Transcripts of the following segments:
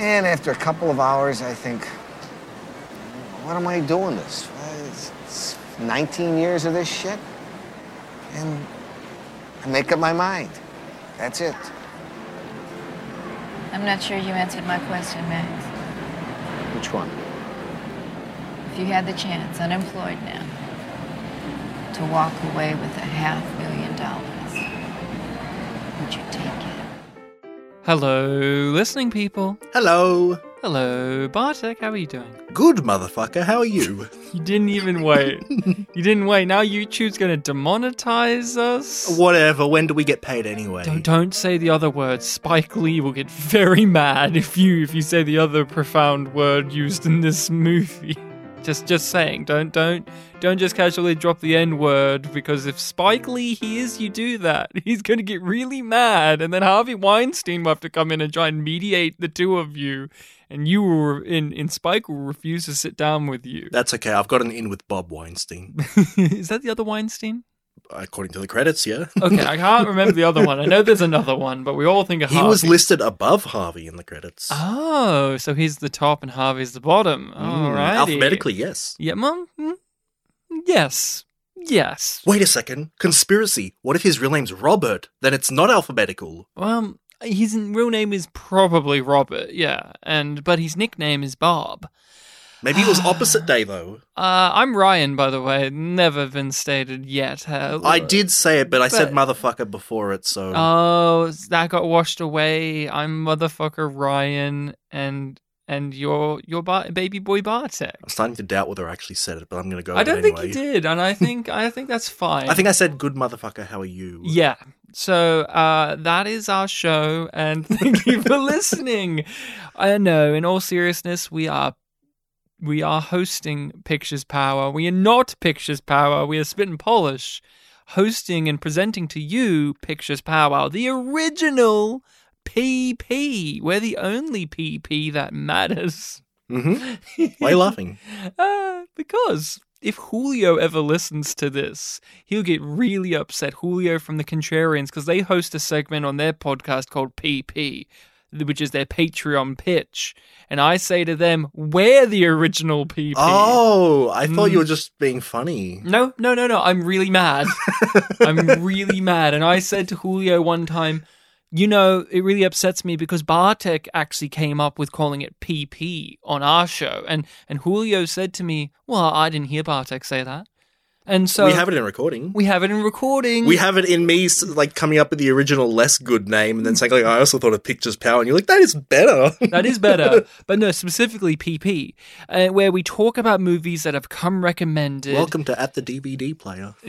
And after a couple of hours, I think, what am I doing this? It's, it's 19 years of this shit. And I make up my mind. That's it. I'm not sure you answered my question, Max. Which one? If you had the chance, unemployed now, to walk away with a half million dollars, would you take it? Hello, listening people. Hello. Hello, Bartek. How are you doing? Good motherfucker, how are you? You didn't even wait. you didn't wait. Now YouTube's gonna demonetize us. Whatever, when do we get paid anyway? Don't don't say the other word. Spike Lee will get very mad if you if you say the other profound word used in this movie. Just just saying. Don't don't don't just casually drop the N word because if Spike Lee hears you do that, he's gonna get really mad, and then Harvey Weinstein will have to come in and try and mediate the two of you, and you will in in Spike will refuse to sit down with you. That's okay, I've got an in with Bob Weinstein. Is that the other Weinstein? According to the credits, yeah. Okay, I can't remember the other one. I know there's another one, but we all think of He Harvey. was listed above Harvey in the credits. Oh, so he's the top and Harvey's the bottom. Mm, All right. alphabetically, yes. Yeah, mum. mm, Yes. Yes. Wait a second. Conspiracy. What if his real name's Robert? Then it's not alphabetical. Well, his real name is probably Robert. Yeah, and but his nickname is Bob. Maybe it was opposite day, though. Uh, I'm Ryan, by the way. Never been stated yet. Uh, I did say it, but I said motherfucker before it, so. Oh, that got washed away. I'm motherfucker Ryan, and and your your bar- baby boy Bartek. I'm starting to doubt whether I actually said it, but I'm going to go I don't think anyway. you did, and I think I think that's fine. I think I said good motherfucker, how are you? Yeah. So uh, that is our show, and thank you for listening. I know, in all seriousness, we are we are hosting Pictures Power. We are not Pictures Power. We are Spit and Polish, hosting and presenting to you Pictures Power, the original PP. We're the only PP that matters. Mm-hmm. Why are you laughing? Uh, because if Julio ever listens to this, he'll get really upset. Julio from the Contrarians, because they host a segment on their podcast called PP, which is their Patreon pitch. And I say to them, we're the original PP. Oh, I thought you Mm. were just being funny. No, no, no, no. I'm really mad. I'm really mad. And I said to Julio one time, you know, it really upsets me because Bartek actually came up with calling it PP on our show. And and Julio said to me, Well, I didn't hear Bartek say that. And so we have it in recording. we have it in recording. We have it in me like coming up with the original less good name and then saying like I also thought of Pictures Power and you're like that is better. that is better. but no, specifically PP, uh, where we talk about movies that have come recommended. Welcome to at the DVD player.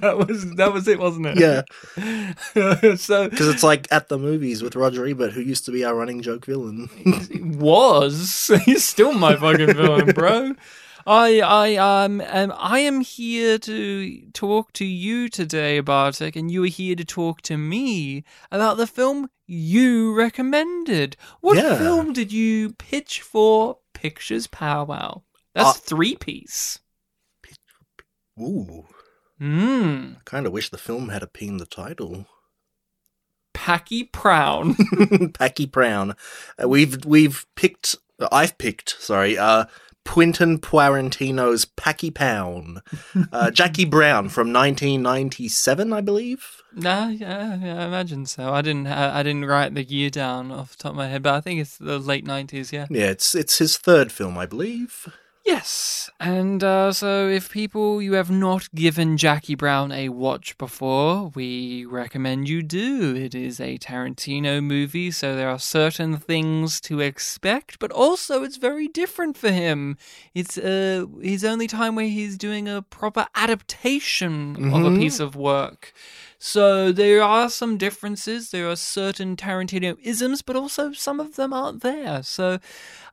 that was that was it, wasn't it? Yeah, so because it's like at the movies with Roger Ebert, who used to be our running joke villain. was. He's still my fucking villain, bro. I I um, um I am here to talk to you today, Bartek, and you are here to talk to me about the film you recommended. What Yeah. film did you pitch for Pictures Powwow? That's Uh, three piece. Ooh, Mmm. I kind of wish the film had a P in the title. Packy Prown. Packy Brown. Uh, we've we've picked. I've picked. Sorry. Uh, Quentin Quarantino's Packy Pound. Uh, Jackie Brown from 1997, I believe. Nah, yeah, yeah, I imagine so. I didn't, I, I didn't write the year down off the top of my head, but I think it's the late nineties. Yeah. Yeah, it's it's his third film, I believe. Yes, and uh, so if people you have not given Jackie Brown a watch before, we recommend you do. It is a Tarantino movie, so there are certain things to expect, but also it's very different for him. It's uh, his only time where he's doing a proper adaptation of a Mhm. piece of work. So there are some differences. There are certain Tarantino isms, but also some of them aren't there. So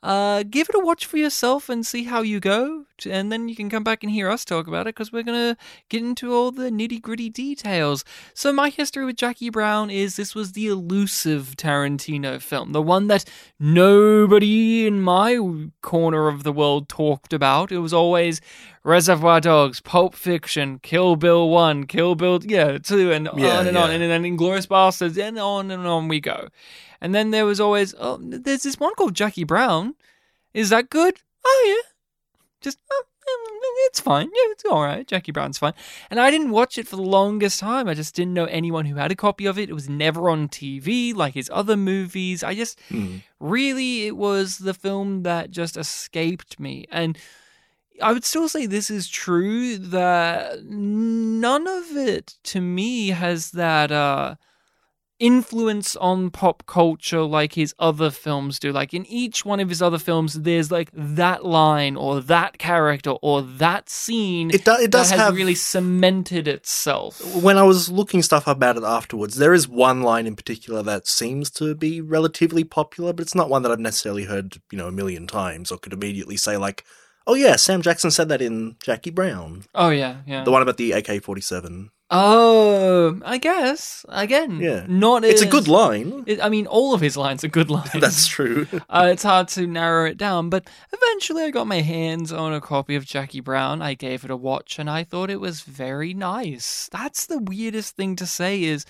uh, give it a watch for yourself and see how you go. And then you can come back and hear us talk about it because we're going to get into all the nitty gritty details. So, my history with Jackie Brown is this was the elusive Tarantino film, the one that nobody in my corner of the world talked about. It was always Reservoir Dogs, Pulp Fiction, Kill Bill 1, Kill Bill, yeah, 2, and Yeah, on and on. And then Inglourious Basterds, and on and on we go. And then there was always, oh, there's this one called Jackie Brown. Is that good? Oh, yeah. Just, oh, mm, it's fine. Yeah, it's all right. Jackie Brown's fine. And I didn't watch it for the longest time. I just didn't know anyone who had a copy of it. It was never on TV like his other movies. I just, Hmm. really, it was the film that just escaped me. And I would still say this is true that none of it to me has that uh influence on pop culture like his other films do. Like in each one of his other films there's like that line or that character or that scene It, do, it does that has have really cemented itself. When I was looking stuff up about it afterwards, there is one line in particular that seems to be relatively popular, but it's not one that I've necessarily heard, you know, a million times or could immediately say like, "Oh yeah, Sam Jackson said that in Jackie Brown." oh yeah yeah The one about the AK-47. oh i guess again Yeah. not It's a good line. It, I mean, all of his lines are good lines. That's true. uh, it's hard to narrow it down, but eventually I got my hands on a copy of Jackie Brown. I gave it a watch, and I thought it was very nice. That's the weirdest thing to say is,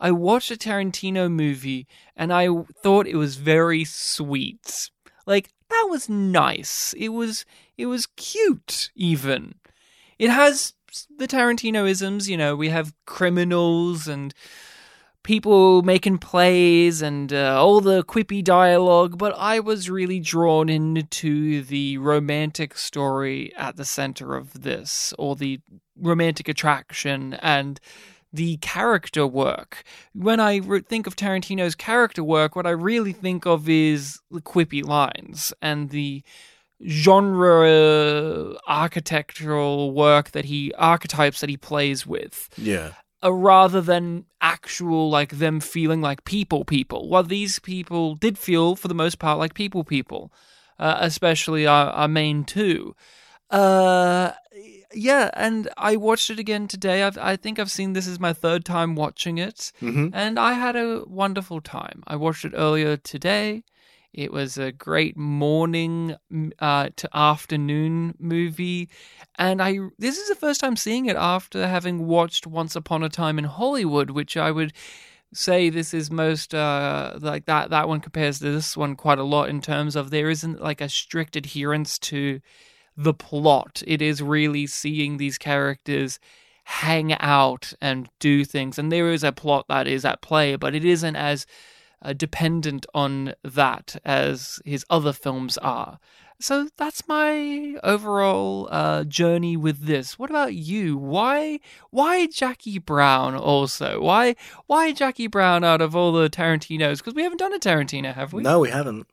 I watched a Tarantino movie, and I thought it was very sweet. Like that was nice. It was it was cute even. It has the Tarantinoisms, you know, we have criminals and people making plays and uh, all the quippy dialogue, but I was really drawn into the romantic story at the center of this, or the romantic attraction and the character work. When I think of Tarantino's character work, what I really think of is the quippy lines and the genre architectural work that he archetypes that he plays with Yeah. uh, rather than actual like them feeling like people people well these people did feel for the most part like people people uh, especially our, our main two uh yeah and i watched it again today I've, i think i've seen this is my third time watching it hmm and I had a wonderful time. I watched it earlier today. It was a great morning uh, to afternoon movie, and I this is the first time seeing it after having watched Once Upon a Time in Hollywood, which I would say this is most uh, like that that one compares to this one quite a lot in terms of there isn't like a strict adherence to the plot. It is really seeing these characters hang out and do things. And there is a plot that is at play, but it isn't as uh, dependent on that as his other films are. So that's my overall uh, journey with this. What about you? Why why Jackie Brown also? Why why Jackie Brown out of all the Tarantinos? Because we haven't done a Tarantino, have we? No, we haven't.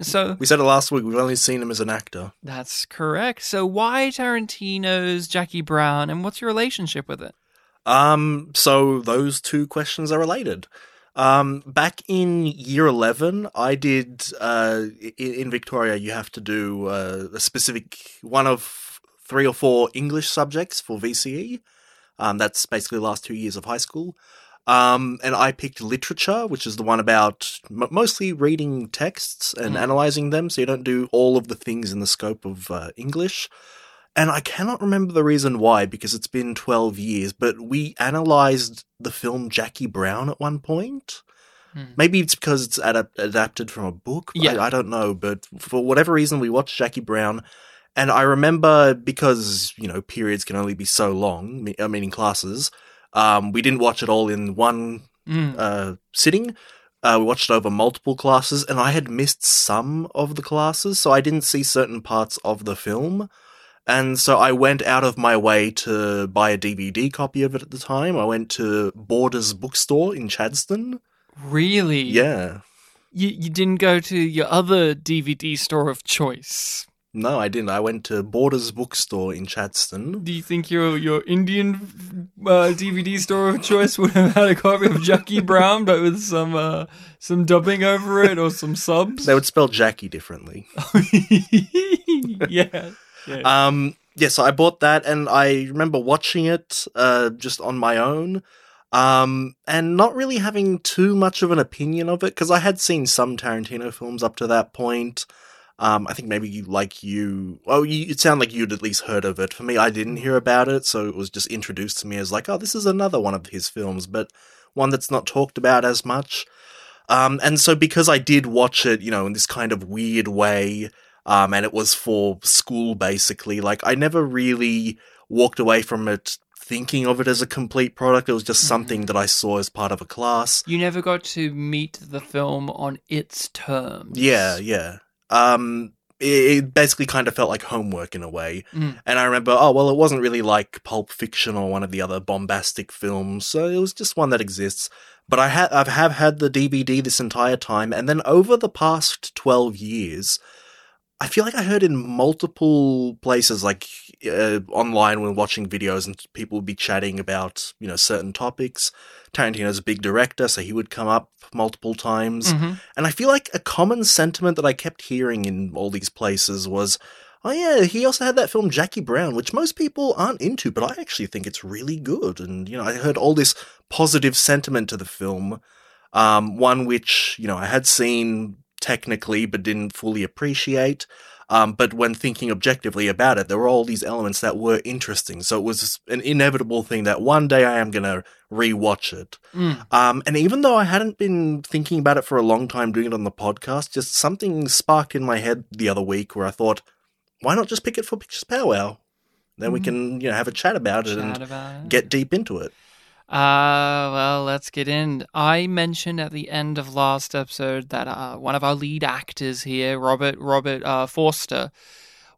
So We said it last week. We've only seen him as an actor. that's correct. So why Tarantino's Jackie Brown, and what's your relationship with it? Um, so those two questions are related. Um, back in year 11, I did, uh, in Victoria, you have to do uh, a specific one of three or four English subjects for VCE. Um, that's basically the last two years of high school. Um, and I picked literature, which is the one about m- mostly reading texts and Mhm. analyzing them. So you don't do all of the things in the scope of uh, English. And I cannot remember the reason why because it's been 12 years, but we analyzed the film Jackie Brown at one point. Hmm. Maybe it's because it's adap- adapted from a book. Yeah. I, I don't know. But for whatever reason, we watched Jackie Brown. And I remember because, you know, periods can only be so long, me- I mean, in classes, um, we didn't watch it all in one Mm. uh, sitting. Uh, we watched it over multiple classes, and I had missed some of the classes, so I didn't see certain parts of the film. And so I went out of my way to buy a DVD copy of it at the time. I went to Borders Bookstore in Chadstone. Really? Yeah. You you didn't go to your other DVD store of choice. No, I didn't. I went to Borders Bookstore in Chadstone. Do you think your your Indian uh, DVD store of choice would have had a copy of Jackie Brown, but with some uh, some dubbing over it or some subs? They would spell Jackie differently. yeah. yeah. Um, yeah, so I bought that, and I remember watching it uh, just on my own, um, and not really having too much of an opinion of it because I had seen some Tarantino films up to that point. Um, I think maybe you, like you, oh, you, it sounded like you'd at least heard of it. For me, I didn't hear about it, so it was just introduced to me as like, oh, this is another one of his films, but one that's not talked about as much. Um, and so because I did watch it, you know, in this kind of weird way, um, and it was for school basically, like I never really walked away from it thinking of it as a complete product. It was just something that I saw as part of a class. You never got to meet the film on its terms. Yeah, yeah. Um, it, it basically kind of felt like homework in a way. Mm. And I remember, oh, well, it wasn't really like Pulp Fiction or one of the other bombastic films, so it was just one that exists. But I ha- I have had the DVD this entire time, and then over the past 12 years, I feel like I heard in multiple places, like uh, online when watching videos, and people would be chatting about, you know, certain topics. Tarantino's a big director, so he would come up multiple times. Mhm. And I feel like a common sentiment that I kept hearing in all these places was, oh yeah, he also had that film Jackie Brown, which most people aren't into, but I actually think it's really good. And, you know, I heard all this positive sentiment to the film. Um, one which, you know, I had seen technically, but didn't fully appreciate. Um, but when thinking objectively about it, there were all these elements that were interesting. So it was an inevitable thing that one day I am going to rewatch it. Mm. Um, and even though I hadn't been thinking about it for a long time doing it on the podcast, just something sparked in my head the other week where I thought, why not just pick it for Pictures Powwow? Then we can, you know, have a chat about it and about it. get deep into it. Uh, well, let's get in. I mentioned at the end of last episode that uh, one of our lead actors here, Robert Robert uh, Forster,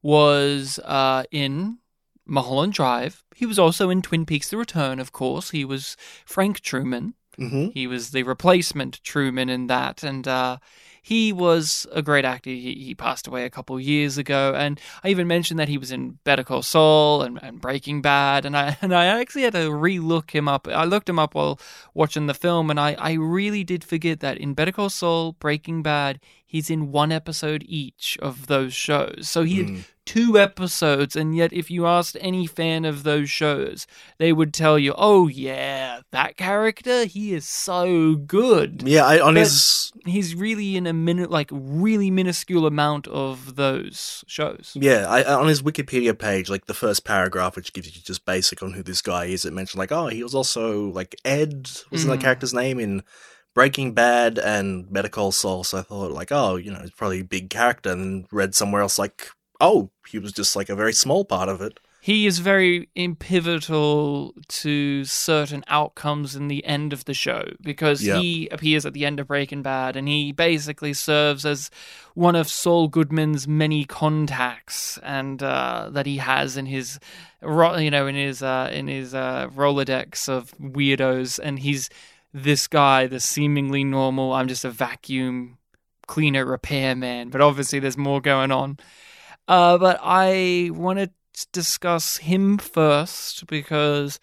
was uh, in Mulholland Drive. He was also in Twin Peaks: The Return, of course. He was Frank Truman. hmm He was the replacement Truman in that, and uh, he was a great actor. He, he passed away a couple years ago, and I even mentioned that he was in Better Call Saul and, and Breaking Bad, and I and I actually had to re-look him up. I looked him up while watching the film, and I, I really did forget that in Better Call Saul, Breaking Bad, he's in one episode each of those shows. So he had two episodes, and yet if you asked any fan of those shows, they would tell you, "Oh yeah, that character, he is so good." Yeah, I, on But- his He's really in a minute, like really minuscule amount of those shows. yeah, I, on his Wikipedia page, like the first paragraph, which gives you just basic on who this guy is, it mentioned like, oh, he was also like Ed, wasn't Mhm. that character's name in Breaking Bad and Better Call Saul. So I thought like, oh, you know, he's probably a big character, and read somewhere else like, oh, he was just like a very small part of it. He is very pivotal to certain outcomes in the end of the show because Yeah. he appears at the end of Breaking Bad and he basically serves as one of Saul Goodman's many contacts and uh, that he has in his you know in his uh, in his uh, Rolodex of weirdos and he's this guy, the seemingly normal. I'm just a vacuum cleaner repairman, but obviously there's more going on. Uh, but I want to discuss him first because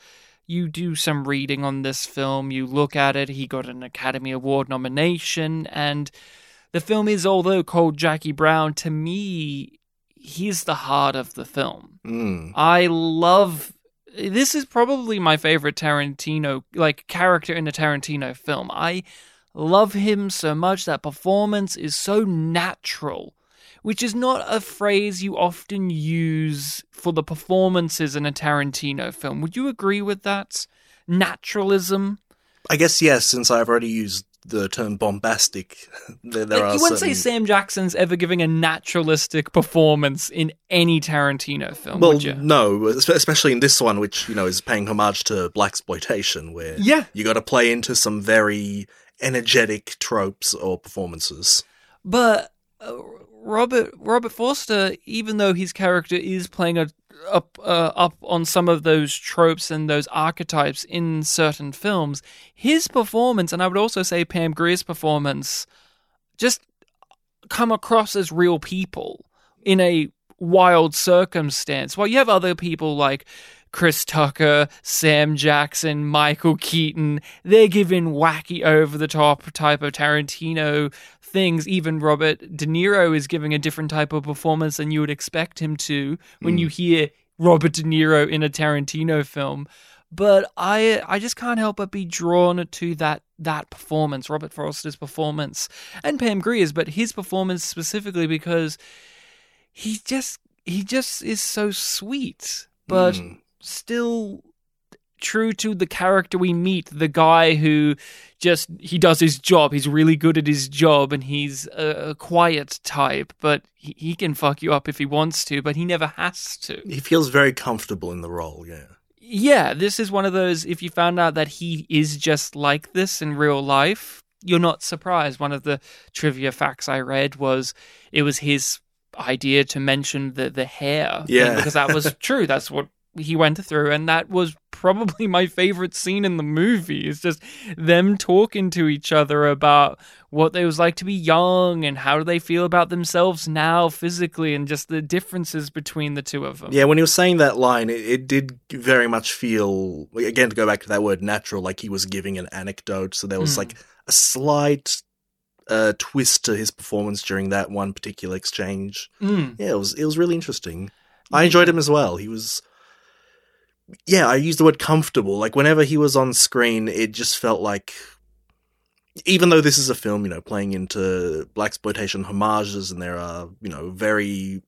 you do some reading on this film. You look at it. He got an Academy Award nomination, and the film is, although called Jackie Brown, to me, he's the heart of the film. Mm. I love. This is probably my favorite Tarantino like character in a Tarantino film. I love him so much. That performance is so natural, which is not a phrase you often use for the performances in a Tarantino film. Would you agree with that? Naturalism. I guess yes, since I've already used the term bombastic. there, there Like, are you wouldn't certain... say Sam Jackson's ever giving a naturalistic performance in any Tarantino film, Well, would you? no, especially in this one, which you know is paying homage to black exploitation, where Yeah. you got to play into some very energetic tropes or performances. But uh, Robert Robert Forster, even though his character is playing a, up uh, up on some of those tropes and those archetypes in certain films, his performance, and I would also say Pam Grier's performance, just come across as real people in a wild circumstance. While you have other people like Chris Tucker, Sam Jackson, Michael Keaton, they're given wacky, over the top type of Tarantino things. Even Robert De Niro is giving a different type of performance than you would expect him to when you hear Robert De Niro in a Tarantino film. But I I just can't help but be drawn to that that performance, Robert Forster's performance, and Pam Grier's, but his performance specifically because he just he just is so sweet, but Mm. still true to the character we meet, the guy who just he does his job. He's really good at his job and he's a, quiet type, but he, he can fuck you up if he wants to, but he never has to. He feels very comfortable in the role. Yeah. Yeah, this is one of those if you found out that he is just like this in real life, you're not surprised. One of the trivia facts I read was it was his idea to mention the the hair Yeah. because that was true. That's what he went through and that was probably my favorite scene in the movie. It's just them talking to each other about what it was like to be young and how do they feel about themselves now physically and just the differences between the two of them. Yeah, when he was saying that line, it, it did very much feel again to go back to that word natural, like he was giving an anecdote. So there was Hmm. like a slight uh, twist to his performance during that one particular exchange. Mm. Yeah, it was it was really interesting. I enjoyed him as well. He was yeah, I used the word comfortable. Like whenever he was on screen, it just felt like even though this is a film, you know, playing into black exploitation homages and there are, you know, very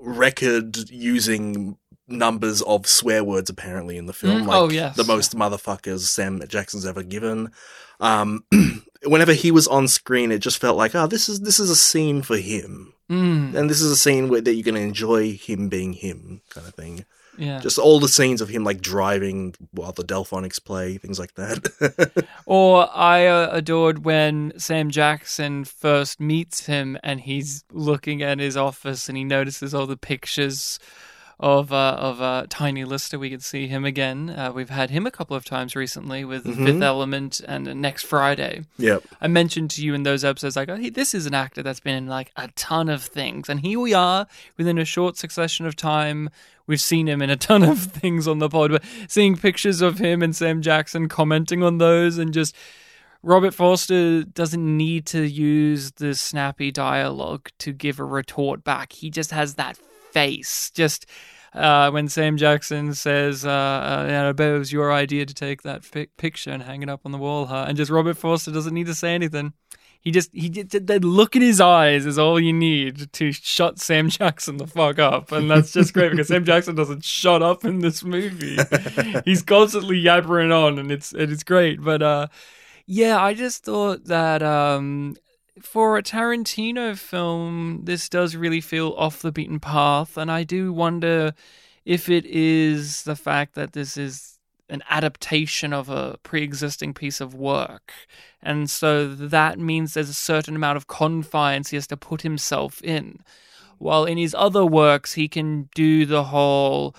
record using numbers of swear words apparently in the film. Mm, like oh, yes. the most motherfuckers Sam Jackson's ever given. Um whenever he was on screen it just felt like, oh, this is this is a scene for him. Mm. And this is a scene where that you're gonna enjoy him being him, kind of thing. Yeah. Just all the scenes of him like driving while the Delfonics play, things like that. Or I uh, adored when Sam Jackson first meets him and he's looking at his office and he notices all the pictures of uh, of uh, Tiny Lister. We can see him again. Uh, we've had him a couple of times recently with Mhm. Fifth Element and Next Friday. yep. I mentioned to you in those episodes, like, oh, hey, this is an actor that's been in like a ton of things, and here we are within a short succession of time. We've seen him in a ton of things on the pod, but seeing pictures of him and Sam Jackson commenting on those, and just Robert Forster doesn't need to use the snappy dialogue to give a retort back. He just has that face. Just uh, when Sam Jackson says, uh, uh, "I bet it was your idea to take that fi- picture and hang it up on the wall," huh? And just Robert Forster doesn't need to say anything. He just he just, the look in his eyes is all you need to shut Sam Jackson the fuck up, and that's just great because Sam Jackson doesn't shut up in this movie. He's constantly yabbering on, and it's and it's great. But uh, yeah, I just thought that um, for a Tarantino film, this does really feel off the beaten path, and I do wonder if it is the fact that this is an adaptation of a pre-existing piece of work. And so that means there's a certain amount of confines he has to put himself in. While in his other works he can do the whole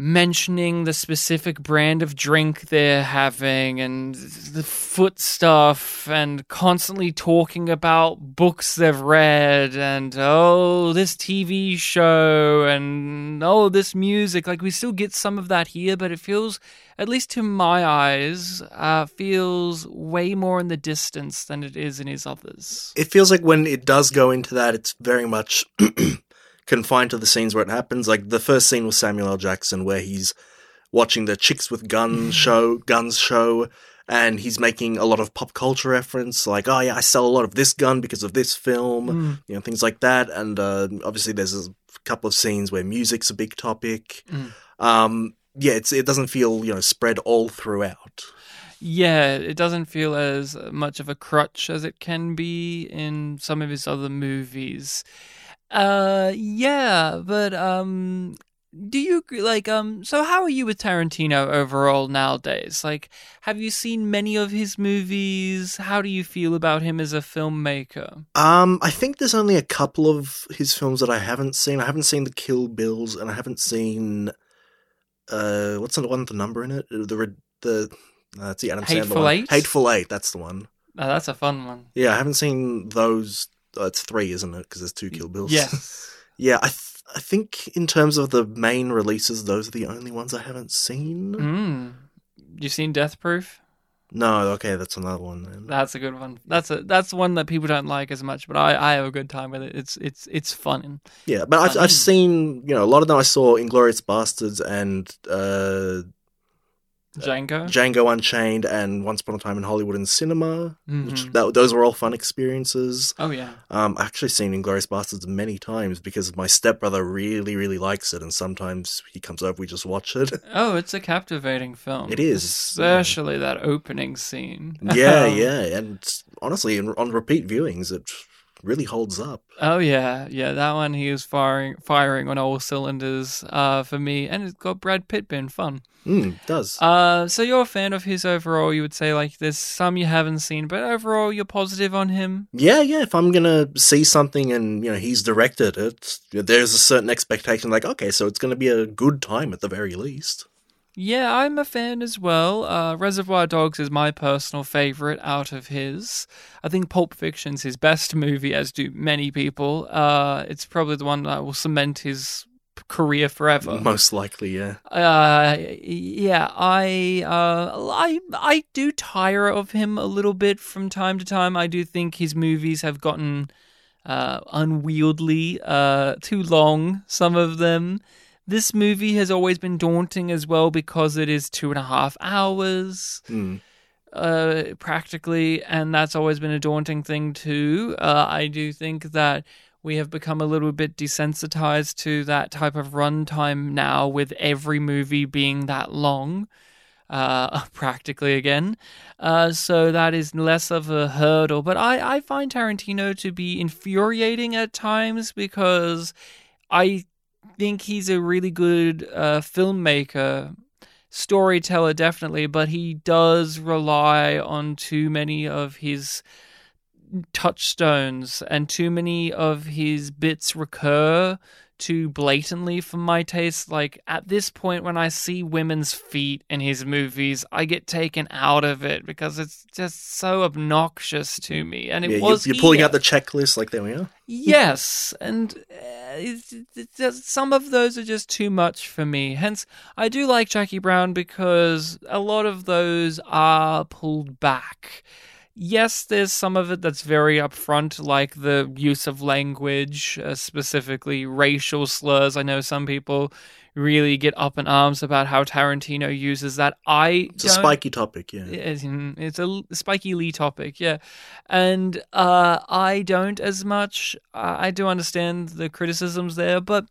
mentioning the specific brand of drink they're having and the foot stuff and constantly talking about books they've read and oh this TV show and oh this music. Like we still get some of that here but it feels at least to my eyes uh, feels way more in the distance than it is in his others. It feels like when it does go into that, it's very much confined to the scenes where it happens. Like the first scene with Samuel L. Jackson, where he's watching the Chicks with Guns show, Guns show, and he's making a lot of pop culture reference, like, "Oh yeah, I sell a lot of this gun because of this film," Mm. you know, things like that. And uh, obviously, there's a couple of scenes where music's a big topic. Mm. Um, yeah, it's it doesn't feel you know spread all throughout. Yeah, it doesn't feel as much of a crutch as it can be in some of his other movies. Uh yeah, but um do you like um so how are you with Tarantino overall nowadays? Like have you seen many of his movies? How do you feel about him as a filmmaker? Um, I think there's only a couple of his films that I haven't seen. I haven't seen the Kill Bills, and I haven't seen uh, what's the one with the number in it? The re- the uh, that's the Adam Hateful Sandler one. Eight? Hateful Eight. That's the one. Oh, that's a fun one. Yeah, I haven't seen those. Uh, it's three, isn't it? Because there's two Kill Bills. Yes. yeah, I th- I think in terms of the main releases, those are the only ones I haven't seen. mm. You seen Death Proof? No, okay, that's another one. Then. That's a good one. That's a that's one that people don't like as much, but I, I have a good time with it. It's it's it's fun. Yeah, but I've I've seen you know a lot of them. I saw Inglourious Basterds and uh, Django. Django Unchained and Once Upon a Time in Hollywood in cinema. Which Mhm. that, those were all fun experiences. oh yeah. Um, I've actually seen Inglourious Basterds many times because my stepbrother really, really likes it, and sometimes he comes over, we just watch it. Oh, it's a captivating film. It is, especially that opening scene. yeah, yeah, and honestly, on repeat viewings, it really holds up. Oh yeah, yeah. That one he was firing, firing on all cylinders uh, for me, and it's got Brad Pitt being fun. Mm, does. Uh, so you're a fan of his overall? You would say like there's some you haven't seen, but overall you're positive on him. yeah, yeah. If I'm gonna see something and you know he's directed it, there's a certain expectation. Like, okay, so it's gonna be a good time at the very least. Yeah, I'm a fan as well. Uh, Reservoir Dogs is my personal favorite out of his. I think Pulp Fiction's his best movie, as do many people. Uh, it's probably the one that will cement his career forever. Most likely, yeah. Uh, yeah, I, uh, I, I do tire of him a little bit from time to time. I do think his movies have gotten uh, unwieldy, uh, too long. Some of them. This movie has always been daunting as well because it is two and a half hours Mm. uh, practically, and that's always been a daunting thing too. Uh, I do think that we have become a little bit desensitized to that type of runtime now, with every movie being that long, uh, practically again. Uh, so that is less of a hurdle. But I, I find Tarantino to be infuriating at times because I think he's a really good uh, filmmaker storyteller definitely but he does rely on too many of his touchstones and too many of his bits recur too blatantly for my taste like at this point when i see women's feet in his movies i get taken out of it because it's just so obnoxious to me and it yeah, was you're, you're pulling out the checklist. Like, there we are. Yes, and uh, it's, it's just- some of those are just too much for me. Hence, I do like Jackie Brown because a lot of those are pulled back. Yes, there's some of it that's very upfront, like the use of language, uh, specifically racial slurs. I know some people really get up in arms about how Tarantino uses that. I It's a spiky topic. Yeah. it's, it's a spiky Lee topic, yeah. And uh, I don't as much. I do understand the criticisms there, but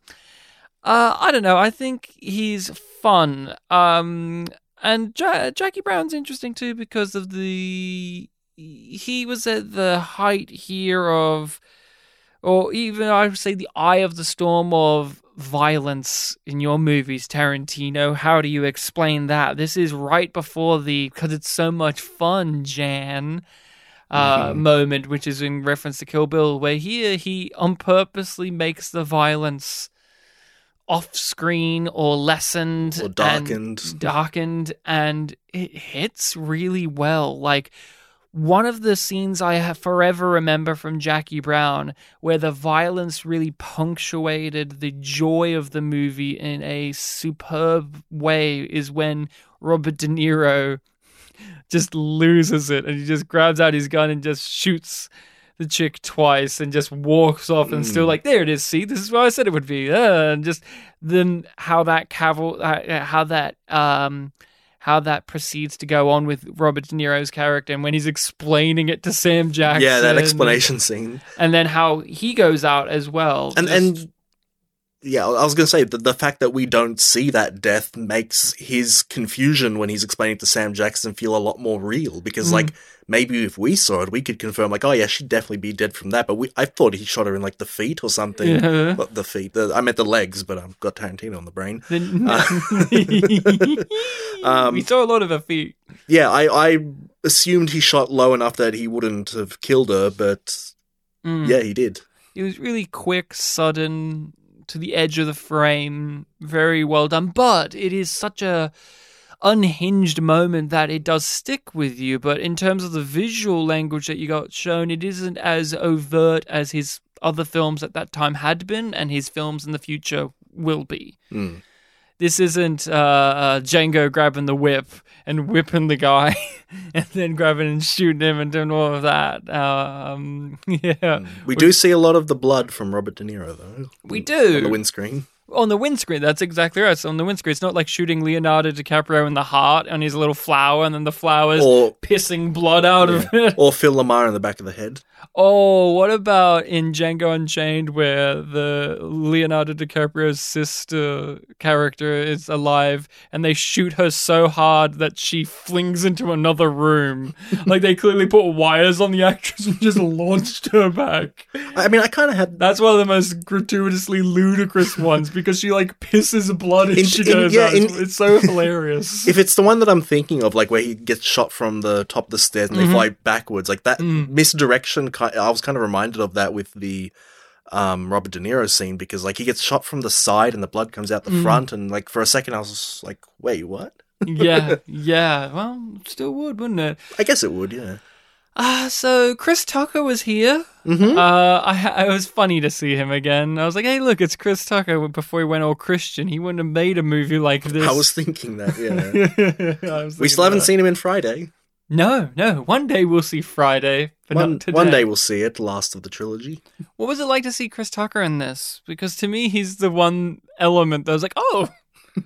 uh, I don't know. I think he's fun. Um, and ja- Jackie Brown's interesting too because of the. He was at the height here of, or even I would say the eye of the storm of violence in your movies, Tarantino. How do you explain that? This is right before the because it's so much fun, Jan. Uh, Mhm. moment, which is in reference to Kill Bill, where here he on purposely makes the violence off screen or lessened Or and darkened. darkened, and it hits really well. Like one of the scenes I have forever remember from Jackie Brown, where the violence really punctuated the joy of the movie in a superb way, is when Robert De Niro just loses it and he just grabs out his gun and just shoots the chick twice and just walks off and still Mm. like there it is see this is what i said it would be uh, and just then how that caval uh, how that um how that proceeds to go on with robert de niro's character and when he's explaining it to sam jackson Yeah, that explanation scene. and then how he goes out as well and just- and yeah, I was gonna say the the fact that we don't see that death makes his confusion when he's explaining to Sam Jackson feel a lot more real because Mm. like maybe if we saw it we could confirm like oh yeah she'd definitely be dead from that but we I thought he shot her in like the feet or something Yeah. Well, the feet the, I meant the legs but I've got Tarantino on the brain Then- Um, we saw a lot of her feet. yeah I I assumed he shot low enough that he wouldn't have killed her but Mm. yeah he did It was really quick, sudden, to the edge of the frame. Very well done. But it is such a unhinged moment that it does stick with you. But in terms of the visual language that you got shown, it isn't as overt as his other films at that time had been, and his films in the future will be. Mm. This isn't uh, uh, Django grabbing the whip and whipping the guy, and then grabbing and shooting him and doing all of that. Um, yeah, we do see a lot of the blood from Robert De Niro though we on do. the windscreen on the windscreen. That's exactly right. So on the windscreen, it's not like shooting Leonardo DiCaprio in the heart on his little flower, and then the flower's Or- pissing blood out of it. or Phil LaMarr in the back of the head. Oh, what about in Django Unchained, where the Leonardo DiCaprio's sister character is alive, and they shoot her so hard that she flings into another room? like they clearly put wires on the actress and just launched her back. I mean, I kind of had That's one of the most gratuitously ludicrous ones because she like pisses blood as In- she in- goes yeah, out. in- It's, it's so hilarious. If it's the one that I'm thinking of, like where he gets shot from the top of the stairs and Mm-hmm. they fly backwards, like that Mm. misdirection, I was kind of reminded of that with the um, Robert De Niro scene because like he gets shot from the side and the blood comes out the Mm. front, and like for a second I was like, wait, what? yeah, yeah. Well, still would, wouldn't it? I guess it would, yeah. Ah, so Chris Tucker was here. Mm-hmm. Uh, I, ha- it was funny to see him again. I was like, hey, look, it's Chris Tucker. Before he went all Christian, he wouldn't have made a movie like this. I was thinking that, yeah. I was we still haven't that. seen him in Friday. No, no. One day we'll see Friday, but One, not today. one day we'll see it, last of the trilogy. What was it like to see Chris Tucker in this? Because to me, he's the one element that was like, oh,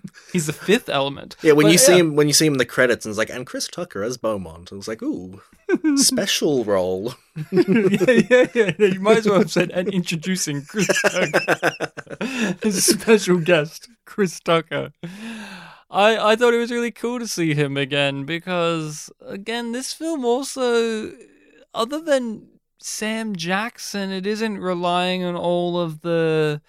he's the fifth element. Yeah, when But you see him, when you see him in the credits, and it's like, and Chris Tucker as Beaumont, I was like, ooh, special role. yeah, yeah, yeah, yeah. You might as well have said, and introducing Chris Tucker. His special guest, Chris Tucker. I, I thought it was really cool to see him again because, again, this film also, other than Sam Jackson, it isn't relying on all of the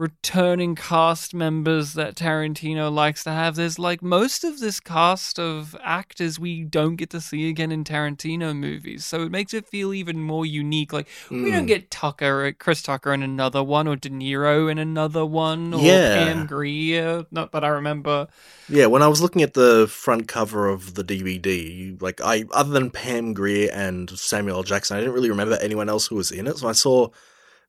returning cast members that Tarantino likes to have. There's like most of this cast of actors we don't get to see again in Tarantino movies. So it makes it feel even more unique. Like we don't hmm. get Tucker, Chris Tucker in another one, or De Niro in another one, or Yeah. Pam Grier. Not that I remember. Yeah, when I was looking at the front cover of the DVD, like I, other than Pam Grier and Samuel L. Jackson, I didn't really remember anyone else who was in it. So I saw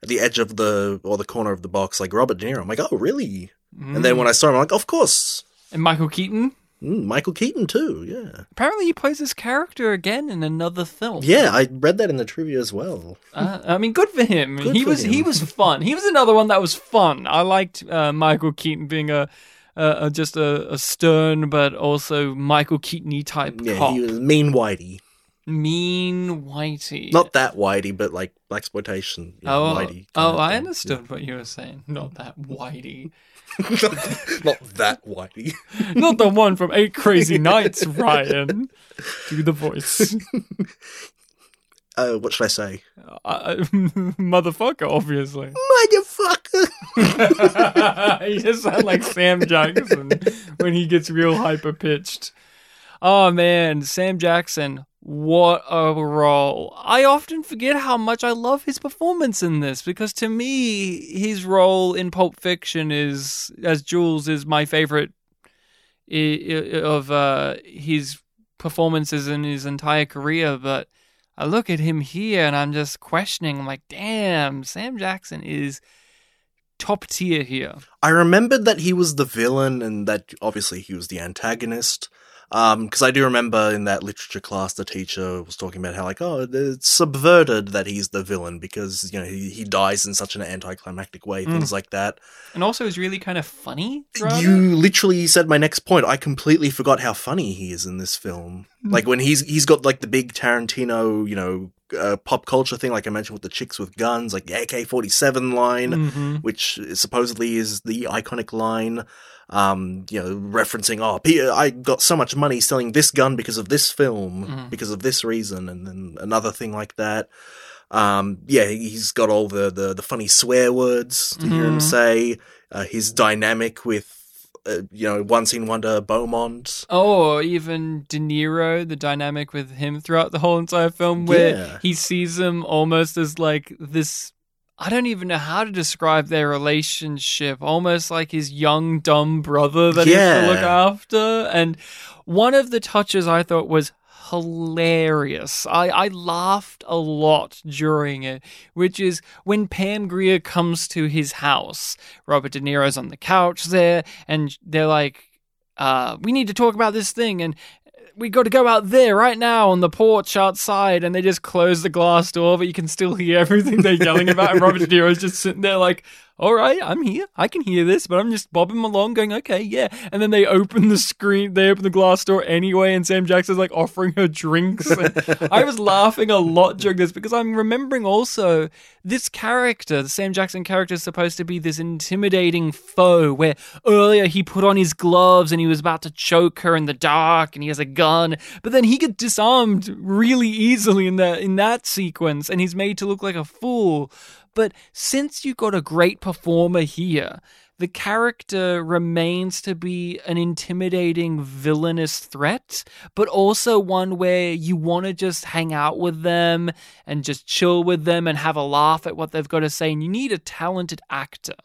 at the edge of the or the corner of the box like Robert De Niro. I'm like, oh, really? And then when I saw him, I'm like, of course, And Michael Keaton. mm, Michael Keaton too. Yeah, Apparently, he plays this character again in another film. yeah, I read that in the trivia as well. Uh, I mean, good for him. Good he for was he was fun. He was another one that was fun. I liked uh, Michael Keaton being a, a just a, a stern but also Michael Keaton-y type Yeah, cop. he was mean whitey, mean whitey. not that whitey, but like black exploitation. oh whitey. oh, I thing. understood what you were saying. Not that whitey. not that whitey. Not the one from Eight Crazy Nights. Ryan, do the voice. Uh, what should I say? Uh, motherfucker, obviously. Motherfucker. he just sounds like Sam Jackson when he gets real hyper pitched. Oh man, Sam Jackson, what a role. I often forget how much I love his performance in this because to me, his role in Pulp Fiction is, as Jules, is my favorite of uh, his performances in his entire career. But I look at him here and I'm just questioning, I'm like, damn, Sam Jackson is top tier here. I remembered that he was the villain and that obviously he was the antagonist. Um, because I do remember in that literature class, the teacher was talking about how like, oh, it's subverted that he's the villain because you know he, he dies in such an anticlimactic way, things like that. And also is really kind of funny. throughout. You literally said my next point. I completely forgot how funny he is in this film. Like when he's he's got like the big Tarantino, you know, uh, pop culture thing, like I mentioned with the chicks with guns, like the AK forty seven line Mhm. which supposedly is the iconic line, um, you know, referencing, oh, I got so much money selling this gun because of this film, Mhm. because of this reason, and then another thing like that. Um, yeah, he's got all the, the, the funny swear words to hear him Mhm. say, uh, his dynamic with, uh, you know, one scene wonder Beaumont. Oh, or even De Niro, the dynamic with him throughout the whole entire film, where Yeah. he sees him almost as like this. I don't even know how to describe their relationship. Almost like his young, dumb brother that he has to look after. And one of the touches I thought was hilarious. I, I laughed a lot during it, which is when Pam Grier comes to his house. Robert De Niro's on the couch there, and they're like, uh, we need to talk about this thing and we got to go out there right now on the porch outside and they just close the glass door but you can still hear everything they're yelling about and Robert De Niro's just sitting there like all right, I'm here. I can hear this, but I'm just bobbing along, going, okay, yeah. And then they open the screen, they open the glass door anyway, and Sam Jackson's like offering her drinks. I was laughing a lot during this because I'm remembering also this character, the Sam Jackson character, is supposed to be this intimidating foe. Where earlier he put on his gloves and he was about to choke her in the dark, and he has a gun, but then he gets disarmed really easily in that in that sequence, and he's made to look like a fool. But since you got a great performer here, the character remains to be an intimidating villainous threat, but also one where you want to just hang out with them and just chill with them and have a laugh at what they've got to say. And you need a talented actor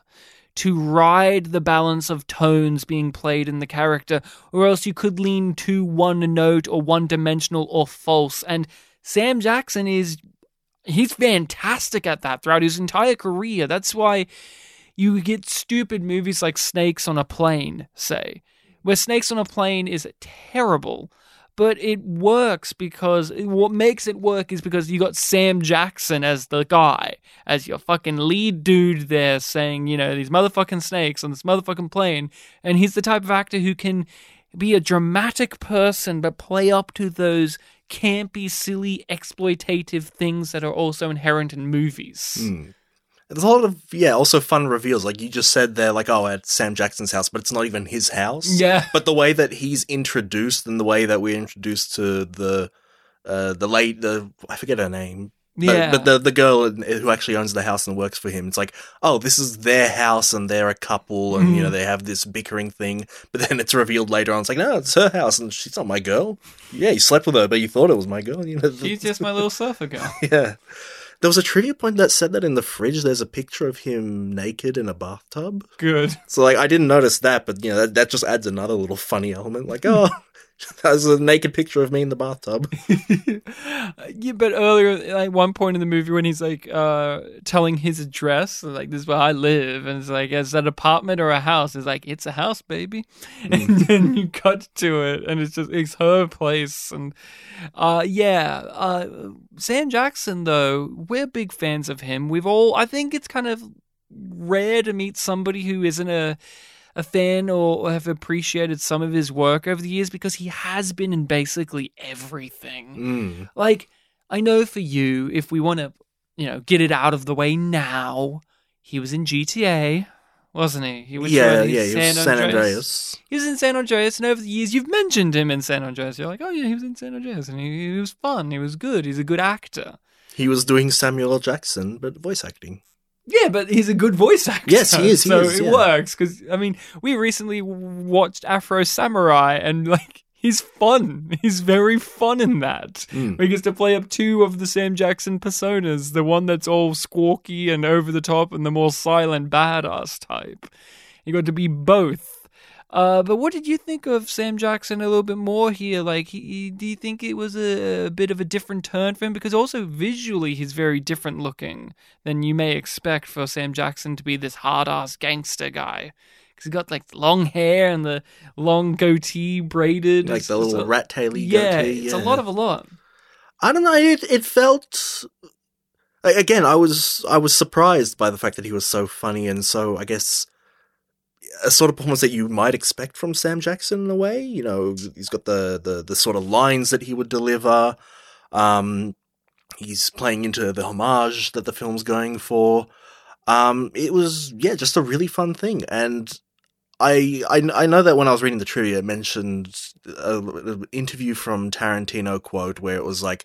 to ride the balance of tones being played in the character, or else you could lean too one note or one dimensional or false. And Sam Jackson is he's fantastic at that throughout his entire career. That's why you get stupid movies like Snakes on a Plane, say, where Snakes on a Plane is terrible, but it works because what makes it work is because you got Sam Jackson as the guy, as your fucking lead dude there saying, you know, these motherfucking snakes on this motherfucking plane. And he's the type of actor who can be a dramatic person but play up to those campy, silly, exploitative things that are also inherent in movies. Mm. There's a lot of yeah, also fun reveals. Like you just said they're like oh, at Sam Jackson's house, but it's not even his house. Yeah. But the way that he's introduced and the way that we're introduced to the uh the late the I forget her name. But, Yeah. but the the girl who actually owns the house and works for him, it's like, oh, this is their house and they're a couple and Mm. you know they have this bickering thing. But then it's revealed later on, it's like, no, it's her house and she's not my girl. Yeah, you slept with her, but you thought it was my girl. You know, She's just my little surfer girl. yeah. There was a trivia point that said that in the fridge there's a picture of him naked in a bathtub. Good. So like I didn't notice that, but you know that, that just adds another little funny element. Like oh, there's a naked picture of me in the bathtub. yeah, but earlier, like one point in the movie when he's like uh telling his address, like this is where I live, and it's like, is that an apartment or a house? It's like it's a house, baby. And then you cut to it, and it's just it's her place, and uh yeah, uh Sam Jackson though, we're big fans of him. We've all, I think it's kind of rare to meet somebody who isn't a a fan or, have appreciated some of his work over the years because he has been in basically everything. Mm. Like, I know for you, if we want to, you know, get it out of the way now, he was in GTA, wasn't he? He was yeah, in yeah, he was San Andreas. He was in San Andreas, and over the years, you've mentioned him in San Andreas. You're like, oh yeah, he was in San Andreas, and he, he was fun. He was good. He's a good actor. He was doing Samuel L. Jackson, but voice acting. Yeah, but he's a good voice actor. Yes, he is, he so is, it yeah. works because I mean, we recently watched Afro Samurai, and like he's fun. He's very fun in that. Mm. He gets to play up two of the Sam Jackson personas: the one that's all squawky and over the top, and the more silent badass type. He got to be both. Uh, but what did you think of Sam Jackson a little bit more here? Like, he, he- do you think it was a, a bit of a different turn for him? Because also visually, he's very different looking than you may expect for Sam Jackson to be this hard ass gangster guy. Because he's got like long hair and the long goatee braided, Like the little rat taily goatee. Yeah, goatee. it's a lot of a lot. I don't know. It it felt again. I was I was surprised by the fact that he was so funny and so I guess a sort of performance that you might expect from Sam Jackson in a way. You know, he's got the the the sort of lines that he would deliver. Um, he's playing into the homage that the film's going for. Um, it was yeah, just a really fun thing, and I I, I know that when I was reading the trivia, it mentioned an interview from Tarantino quote where it was like,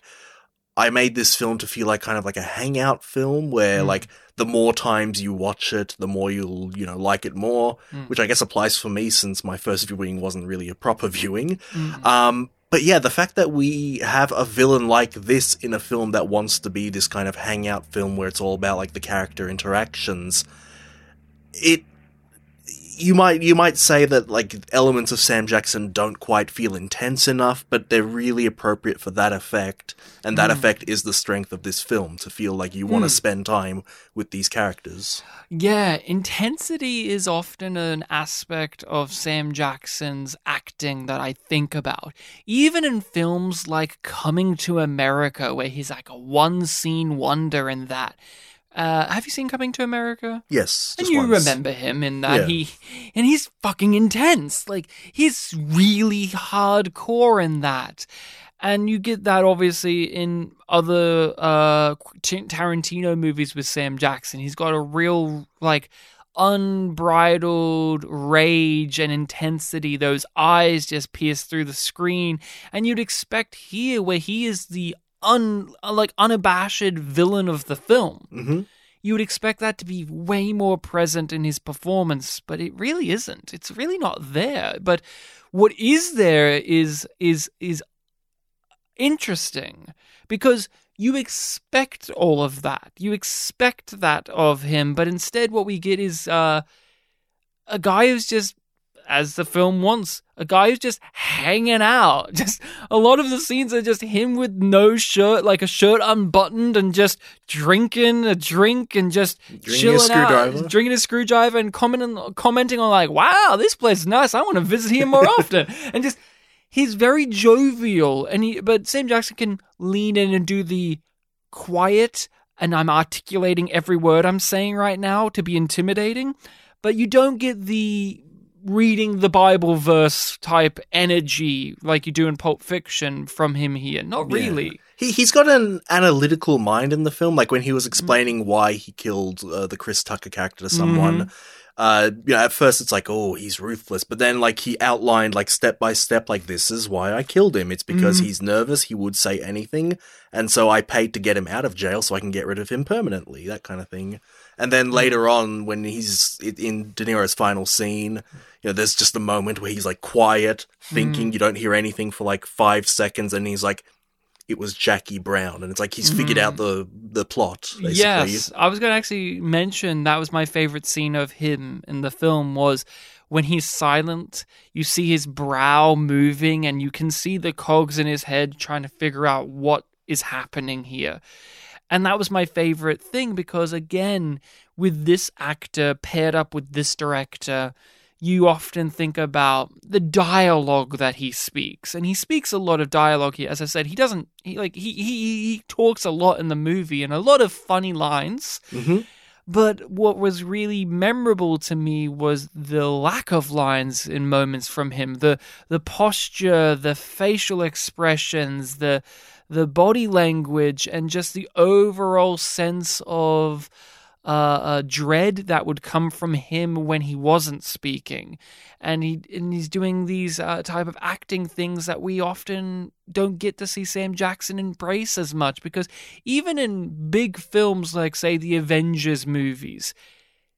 "I made this film to feel like kind of like a hangout film where Mm. like the more times you watch it, the more you'll you know like it more," Mm. which I guess applies for me since my first viewing wasn't really a proper viewing. Mm. Um, but yeah, the fact that we have a villain like this in a film that wants to be this kind of hangout film where it's all about like the character interactions, it you might you might say that like elements of Sam Jackson don't quite feel intense enough, but they're really appropriate for that effect, and that Mm. effect is the strength of this film to feel like you want to Mm. spend time with these characters. Yeah, intensity is often an aspect of Sam Jackson's acting that I think about. Even in films like Coming to America, where he's like a one scene wonder in that. Uh, have you seen Coming to America? Yes, And you once. remember him in that Yeah. he and he's fucking intense. Like he's really hardcore in that. And you get that obviously in other uh Tarantino movies with Sam Jackson. He's got a real like unbridled rage and intensity. Those eyes just pierce through the screen, and you'd expect here where he is the un like unabashed villain of the film hmm you would expect that to be way more present in his performance, but it really isn't. It's really not there. But what is there is is is interesting because you expect all of that. You expect that of him, but instead what we get is uh, a guy who's just as the film wants, a guy who's just hanging out. Just a lot of the scenes are just him with no shirt, like a shirt unbuttoned, and just drinking a drink and just Drinking a chilling out, screwdriver. drinking a screwdriver, and commenting commenting on like, "Wow, this place is nice. I want to visit here more often." And just he's very jovial, and he but Sam Jackson can lean in and do the quiet, and I'm articulating every word I'm saying right now to be intimidating, but you don't get the reading the Bible verse type energy like you do in Pulp Fiction from him here. Not Yeah. really. He he's got an analytical mind in the film. Like when he was explaining why he killed uh, the Chris Tucker character to someone. Uh, you know, at first it's like, oh, he's ruthless, but then like he outlined like step by step, like this is why I killed him. It's because Mhm. he's nervous. He would say anything, and so I paid to get him out of jail so I can get rid of him permanently. That kind of thing. And then later on, when he's in De Niro's final scene, you know, there's just a moment where he's like quiet, thinking. Hmm. You don't hear anything for like five seconds, and he's like, "It was Jackie Brown," and it's like he's figured out hmm. the the plot. Basically. Yes, I was going to actually mention that was my favorite scene of him in the film was when he's silent. You see his brow moving, and you can see the cogs in his head trying to figure out what is happening here. And that was my favorite thing because, again, with this actor paired up with this director, you often think about the dialogue that he speaks. And he speaks a lot of dialogue here. As i said he doesn't he like he he, he talks a lot in the movie and a lot of funny lines. Hmm but what was really memorable to me was the lack of lines in moments from him. The the posture the facial expressions the the body language and just the overall sense of uh, uh, dread that would come from him when he wasn't speaking, and he and he's doing these uh, type of acting things that we often don't get to see Sam Jackson embrace as much because even in big films like say the Avengers movies,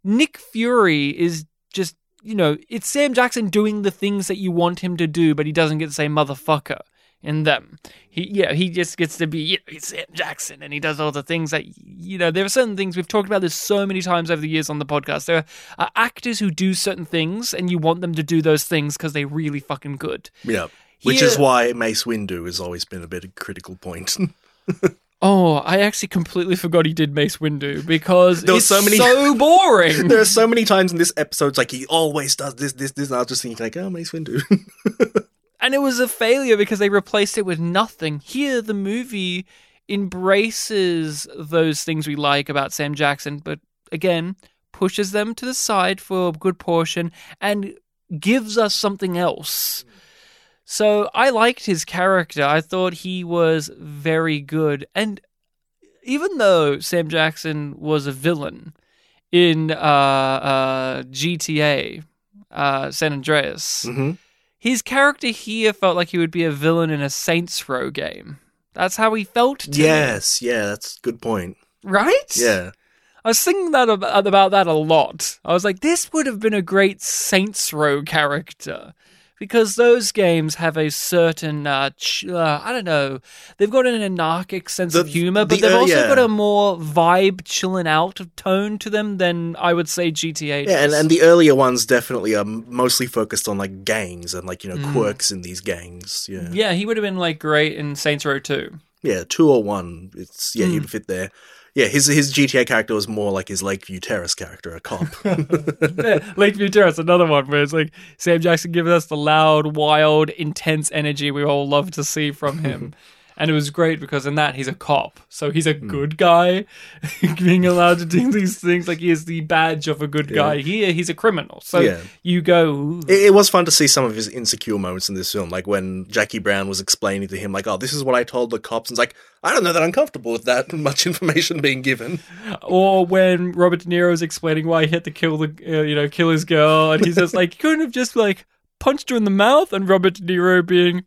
Nick Fury is just you know it's Sam Jackson doing the things that you want him to do, but he doesn't get to say motherfucker in them. He yeah, he just gets to be you know, he's Sam Jackson and he does all the things that you know, there are certain things we've talked about this so many times over the years on the podcast. There are actors who do certain things and you want them to do those things because they're really fucking good. Yeah. Which is why Mace Windu has always been a bit of a critical point. Oh, I actually completely forgot he did Mace Windu because There it's so many- so boring. there are so many times in this episode, it's like he always does this, this, this. And I was just thinking, like, oh, Mace Windu. and it was a failure because they replaced it with nothing. Here, the movie embraces those things we like about Sam Jackson, but again, pushes them to the side for a good portion and gives us something else. So I liked his character. I thought he was very good. And even though Sam Jackson was a villain in uh, uh, GTA, uh, San Andreas, hmm his character here felt like he would be a villain in a Saints Row game. That's how he felt to me. Yes, yeah, that's a good point. Right? Yeah. I was thinking that about, about that a lot. I was like, this would have been a great Saints Row character. Because those games have a certain, uh, ch- uh, I don't know, they've got an anarchic sense The- of humor, but the, they've uh, also yeah. got a more vibe, chilling out tone to them than I would say GTA Yeah, and, and the earlier ones definitely are mostly focused on like gangs and like, you know, Mm. quirks in these gangs. Yeah. yeah, he would have been like great in Saints Row 2. Yeah, two or one. It's yeah, Hmm. he'd fit there. Yeah, his his GTA character was more like his Lakeview Terrace character, a cop. Yeah, Lakeview Terrace, another one where it's like Sam Jackson giving us the loud, wild, intense energy we all love to see from him. And it was great because in that he's a cop, so he's a good guy, being allowed to do these things. Like he is the badge of a good guy. Here, he's a criminal. So Yeah. you go, It, it was fun to see some of his insecure moments in this film, like when Jackie Brown was explaining to him, like, "Oh, this is what I told the cops," and it's like, "I don't know that I'm comfortable with that much information being given." or when Robert De Niro is explaining why he had to kill the, uh, you know, kill his girl, and he's just like, you couldn't have just like punched her in the mouth, and Robert De Niro being.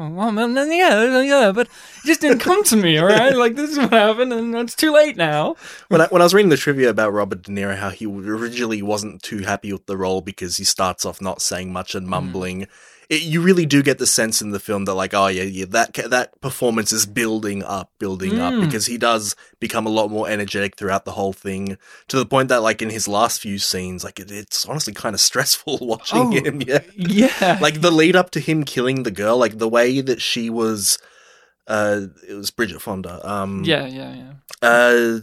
Oh, well, then, yeah, yeah, but it just didn't come to me, all right? Like, this is what happened, and it's too late now. When I, when I was reading the trivia about Robert De Niro, how he originally wasn't too happy with the role because he starts off not saying much and mm. mumbling. It, you really do get the sense in the film that, like, oh yeah, yeah, that that performance is building up, building up, because he does become a lot more energetic throughout the whole thing, to the point that, like, in his last few scenes, like, it, it's honestly kind of stressful watching Oh. him. Yeah, Yeah. like the lead up to him killing the girl, like the way that she was. Uh, it was Bridget Fonda. Um, yeah, yeah, yeah. Uh,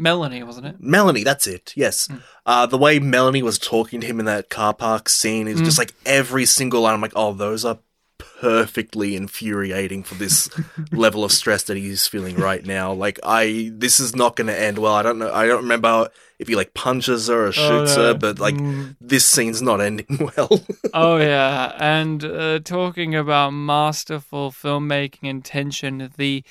Melanie, wasn't it? Melanie, that's it. Yes. Uh, the way Melanie was talking to him in that car park scene is just like every single line. I'm like, oh, those are perfectly infuriating for this level of stress that he's feeling right now. Like, I, this is not going to end well. I don't know. I don't remember if he like punches her or shoots no. her, but like this scene's not ending well. oh yeah, and uh, talking about masterful filmmaking and tension, the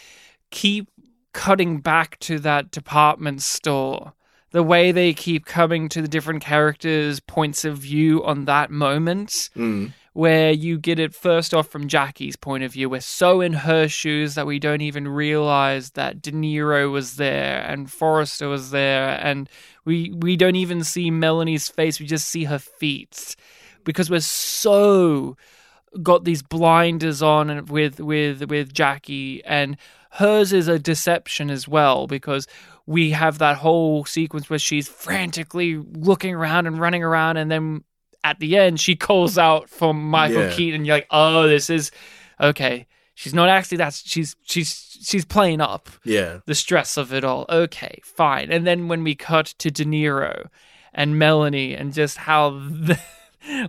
keep cutting back to that department store. The way they keep coming to the different characters' points of view on that moment, Mm. where you get it first off from Jackie's point of view. We're so in her shoes that we don't even realize that De Niro was there and Forster was there, and we we don't even see Melanie's face. We just see her feet because we're so got these blinders on with with with Jackie and hers is a deception as well because we have that whole sequence where she's frantically looking around and running around and then at the end she calls out for Michael Yeah. Keaton you're like oh this is okay she's not actually that she's she's she's playing up Yeah. the stress of it all. Okay, fine. And then when we cut to De Niro and Melanie and just how the,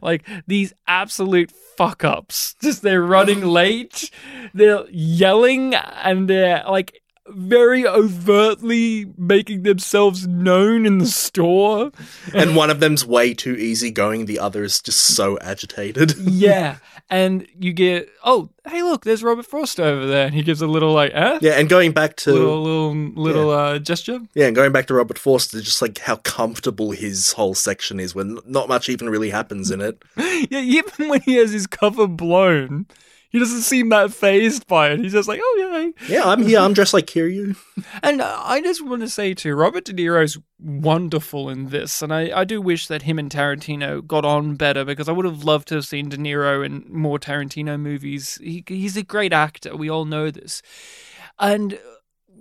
like these absolute fuck ups, just they're running late, they're yelling and they're like very overtly making themselves known in the store. And one of them's way too easy going, the other is just so agitated. Yeah. And you get, oh, hey, look, there's Robert Frost over there. And he gives a little, like, eh? Yeah, and going back to Little, little, little uh, gesture. Yeah, and going back to Robert Forster, just like how comfortable his whole section is when not much even really happens in it. Yeah, even when he has his cover blown, he doesn't seem that phased by it. He's just like, oh yeah. Yeah, I'm here. I'm dressed like Kiryu. And uh, I just want to say too, Robert De Niro's wonderful in this, and I, I do wish that him and Tarantino got on better because I would have loved to have seen De Niro in more Tarantino movies. He, he's a great actor. We all know this, and.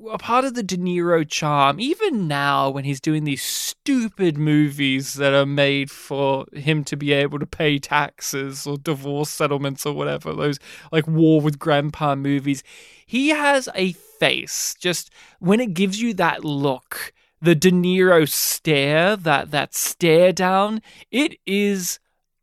A part of the De Niro charm, even now when he's doing these stupid movies that are made for him to be able to pay taxes or divorce settlements or whatever, those like War with Grandpa movies, he has a face. Just when it gives you that look, the De Niro stare, that that stare down, it is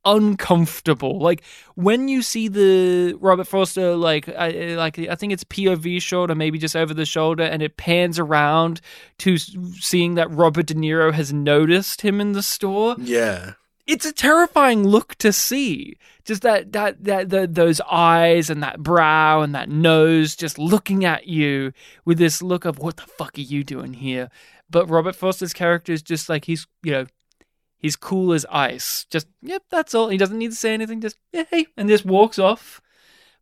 uncomfortable. Like when you see the Robert Foster, like I, like I think it's POV shot or maybe just over the shoulder, and it pans around to seeing that Robert De Niro has noticed him in the store Yeah. it's a terrifying look to see. Just that that that the, those eyes and that brow and that nose just looking at you with this look of what the fuck are you doing here? But Robert Foster's character is just like he's you know he's cool as ice. Just yep, that's all. He doesn't need to say anything. Just yeah, hey, and just walks off.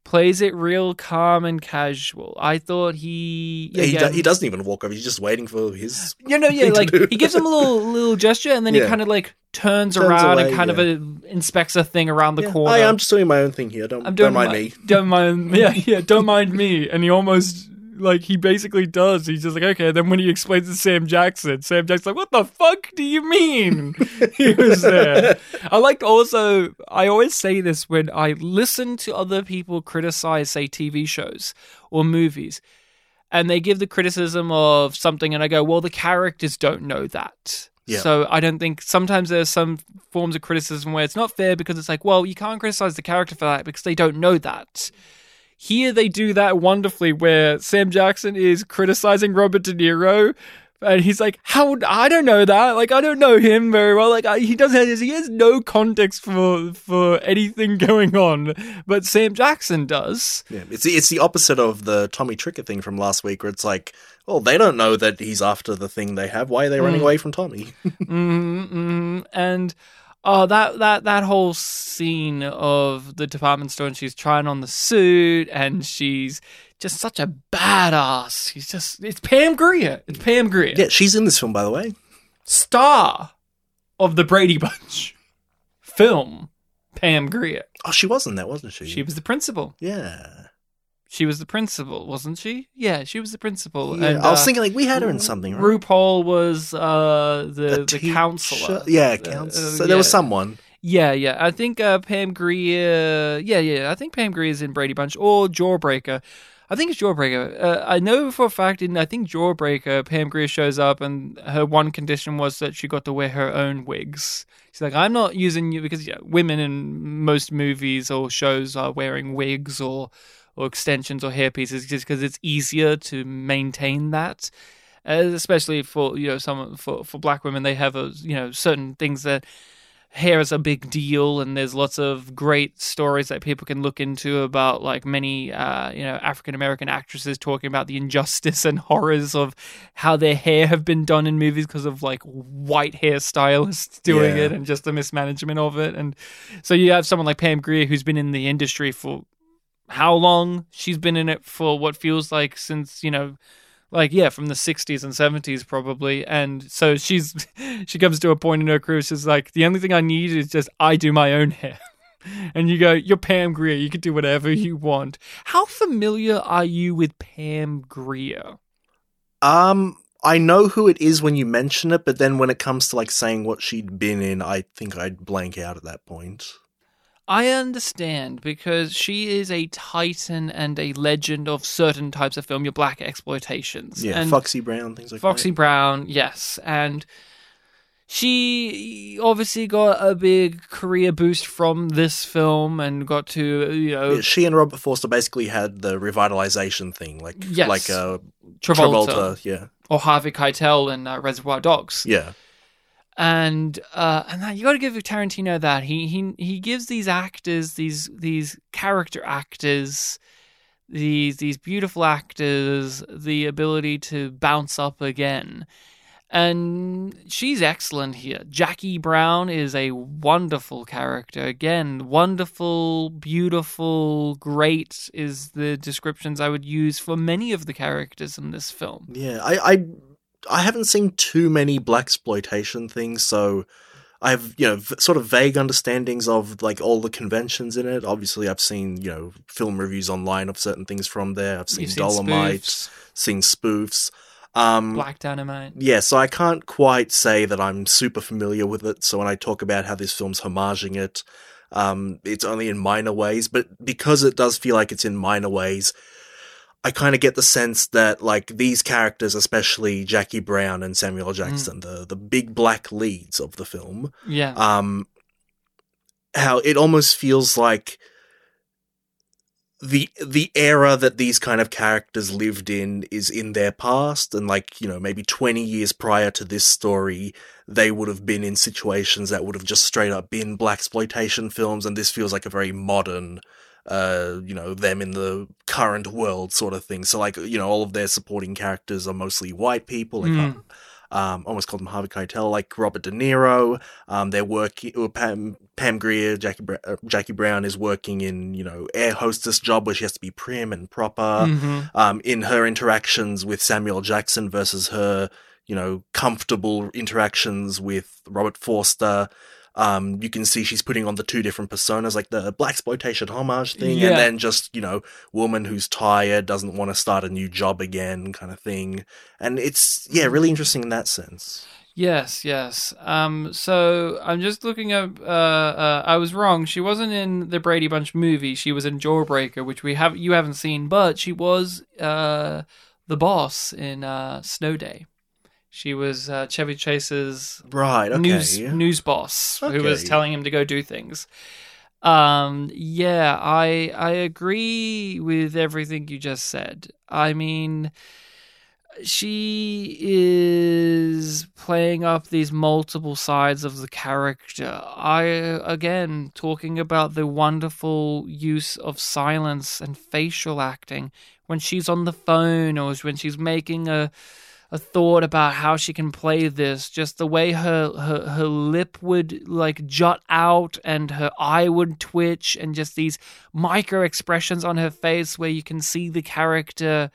Plays it real calm and casual. I thought he yeah, he, do- he doesn't even walk over. He's just waiting for his. You know, yeah, like he gives him a little little gesture, and then he kind of like turns, Turns around away, and kind of yeah. uh, inspects a thing around the Yeah, corner. I, I'm just doing my own thing here. Don't, I'm don't doing mind my- me. Don't mind, yeah, yeah, don't mind me. And he almost like he basically does. He's just like, okay. Then when he explains to Sam Jackson, Sam Jackson's like, what the fuck do you mean he was there? I like also. I always say this when I listen to other people criticize, say, TV shows or movies and they give the criticism of something and I go, well, the characters don't know that. Yeah. So I don't think sometimes there's some forms of criticism where it's not fair because it's like, well, you can't criticize the character for that because they don't know that. Here they do that wonderfully where Sam Jackson is criticizing Robert De Niro and he's like, "How? I don't know that. Like, I don't know him very well. Like, I, he doesn't. He has no context for for anything going on, but Sam Jackson does. Yeah, it's the, it's the opposite of the Tommy Tricker thing from last week, where it's like, well, they don't know that he's after the thing they have. Why are they running away from Tommy? mm-hmm. And oh, that that that whole scene of the department store, and she's trying on the suit, and she's just such a badass. She's just it's Pam Grier. It's Pam Grier. yeah, she's in this film, by the way. Star of the Brady Bunch film. Pam Grier. Oh, she was in that, wasn't she? She was the principal. yeah. She was the principal, wasn't she? Yeah, she was the principal. Yeah, and, I was uh, thinking like we had her in something, right? RuPaul was uh, the the, teacher- counselor. Yeah, Uh, counselor. uh, so there was someone. Yeah, yeah. I think uh, Pam Grier. Yeah, yeah. I think Pam Grier is in Brady Bunch or Jawbreaker. I think it's Jawbreaker. Uh, I know for a fact in I think Jawbreaker, Pam Grier shows up and her one condition was that she got to wear her own wigs. She's like, I'm not using you because yeah, women in most movies or shows are wearing wigs or or extensions or hair pieces just because it's easier to maintain that. Uh, especially for you know some for for black women, they have a you know certain things that hair is a big deal and there's lots of great stories that people can look into about like many uh, you know african american actresses talking about the injustice and horrors of how their hair have been done in movies because of like white hairstylists doing Yeah. it and just the mismanagement of it and so you have someone like pam grier who's been in the industry for how long she's been in it for what feels like since you know like yeah from the 60s and 70s probably. And so she's she comes to a point in her career she's like the only thing i need is just i do my own hair. And you go you're pam grier. You can do whatever you want. How familiar are you with pam grier? Um, I know who it is when you mention it, but then when it comes to like saying what she'd been in, I think I'd blank out at that point. I understand because she is a titan and a legend of certain types of film, your blaxploitations. Yeah, and Foxy Brown, things like Foxy that. Brown, yes, and she obviously got a big career boost from this film and got to you know Yeah, she and Robert Forster basically had the revitalization thing, like Yes. like uh, Travolta, Travolta. Yeah, or Harvey Keitel in uh, Reservoir Dogs, yeah, and uh, and that, you got to give Tarantino that. He he he gives these actors these these character actors these these beautiful actors the ability to bounce up again. And she's excellent here. Jackie brown is a wonderful character. Again wonderful beautiful great is the descriptions i would use for many of the characters in this film. Yeah. I I I haven't seen too many blaxploitation things, so I have you know v- sort of vague understandings of like all the conventions in it. Obviously, I've seen you know film reviews online of certain things from there. I've seen You've seen Dolomite, spoofs, seen spoofs. Um, black dynamite Yeah, so I can't quite say that I'm super familiar with it. So when I talk about how this film's homaging it, um, it's only in minor ways. But because it does feel like it's in minor ways, I kind of get the sense that like these characters, especially Jackie Brown and Samuel L. Jackson, the the big black leads of the film, yeah um, how it almost feels like the the era that these kind of characters lived in is in their past and like you know maybe 20 years prior to this story they would have been in situations that would have just straight up been blaxploitation films and this feels like a very modern uh you know them in the current world sort of thing so like you know all of their supporting characters are mostly white people like Mm. um, almost called them Harvey Keitel, like Robert De Niro. Um, they're working. or Pam Pam Grier, Jackie Bra- uh, Jackie Brown is working in you know air hostess job where she has to be prim and proper. Mhm. Um, in her interactions with Samuel Jackson versus her you know comfortable interactions with Robert Forster. Um, you can see she's putting on the two different personas, like the blaxploitation homage thing, Yeah. and then just you know, woman who's tired, doesn't want to start a new job again, kind of thing. And it's yeah, really interesting in that sense. Yes, yes. Um, so I'm just looking up. Uh, uh, I was wrong. She wasn't in the Brady Bunch movie. She was in Jawbreaker, which we have you haven't seen, but she was uh, the boss in uh, Snow Day. She was uh, Chevy Chase's Right. Okay. news news boss who was telling him to go do things. Um, yeah, I I agree with everything you just said. I mean, she is playing up these multiple sides of the character. I again talking about the wonderful use of silence and facial acting when she's on the phone or when she's making a a thought about how she can play this just the way her, her her lip would like jut out and her eye would twitch and just these micro expressions on her face where you can see the character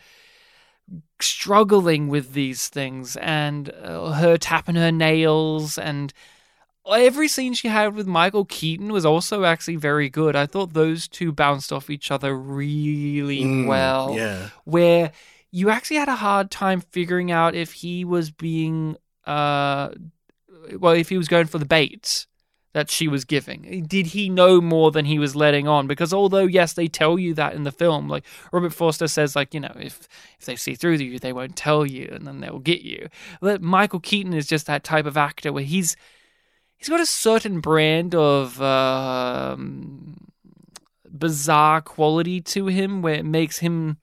struggling with these things and uh, her tapping her nails and every scene she had with Michael Keaton was also actually very good. I thought those two bounced off each other really Mm, well. Yeah. Where you actually had a hard time figuring out if he was being uh well if he was going for the bait that she was giving. Did he know more than he was letting on? Because although yes, they tell you that in the film, like Robert Forster says, like you know, if if they see through you, they won't tell you, and then they'll get you. But Michael Keaton is just that type of actor where he's he's got a certain brand of um, bizarre quality to him, where it makes him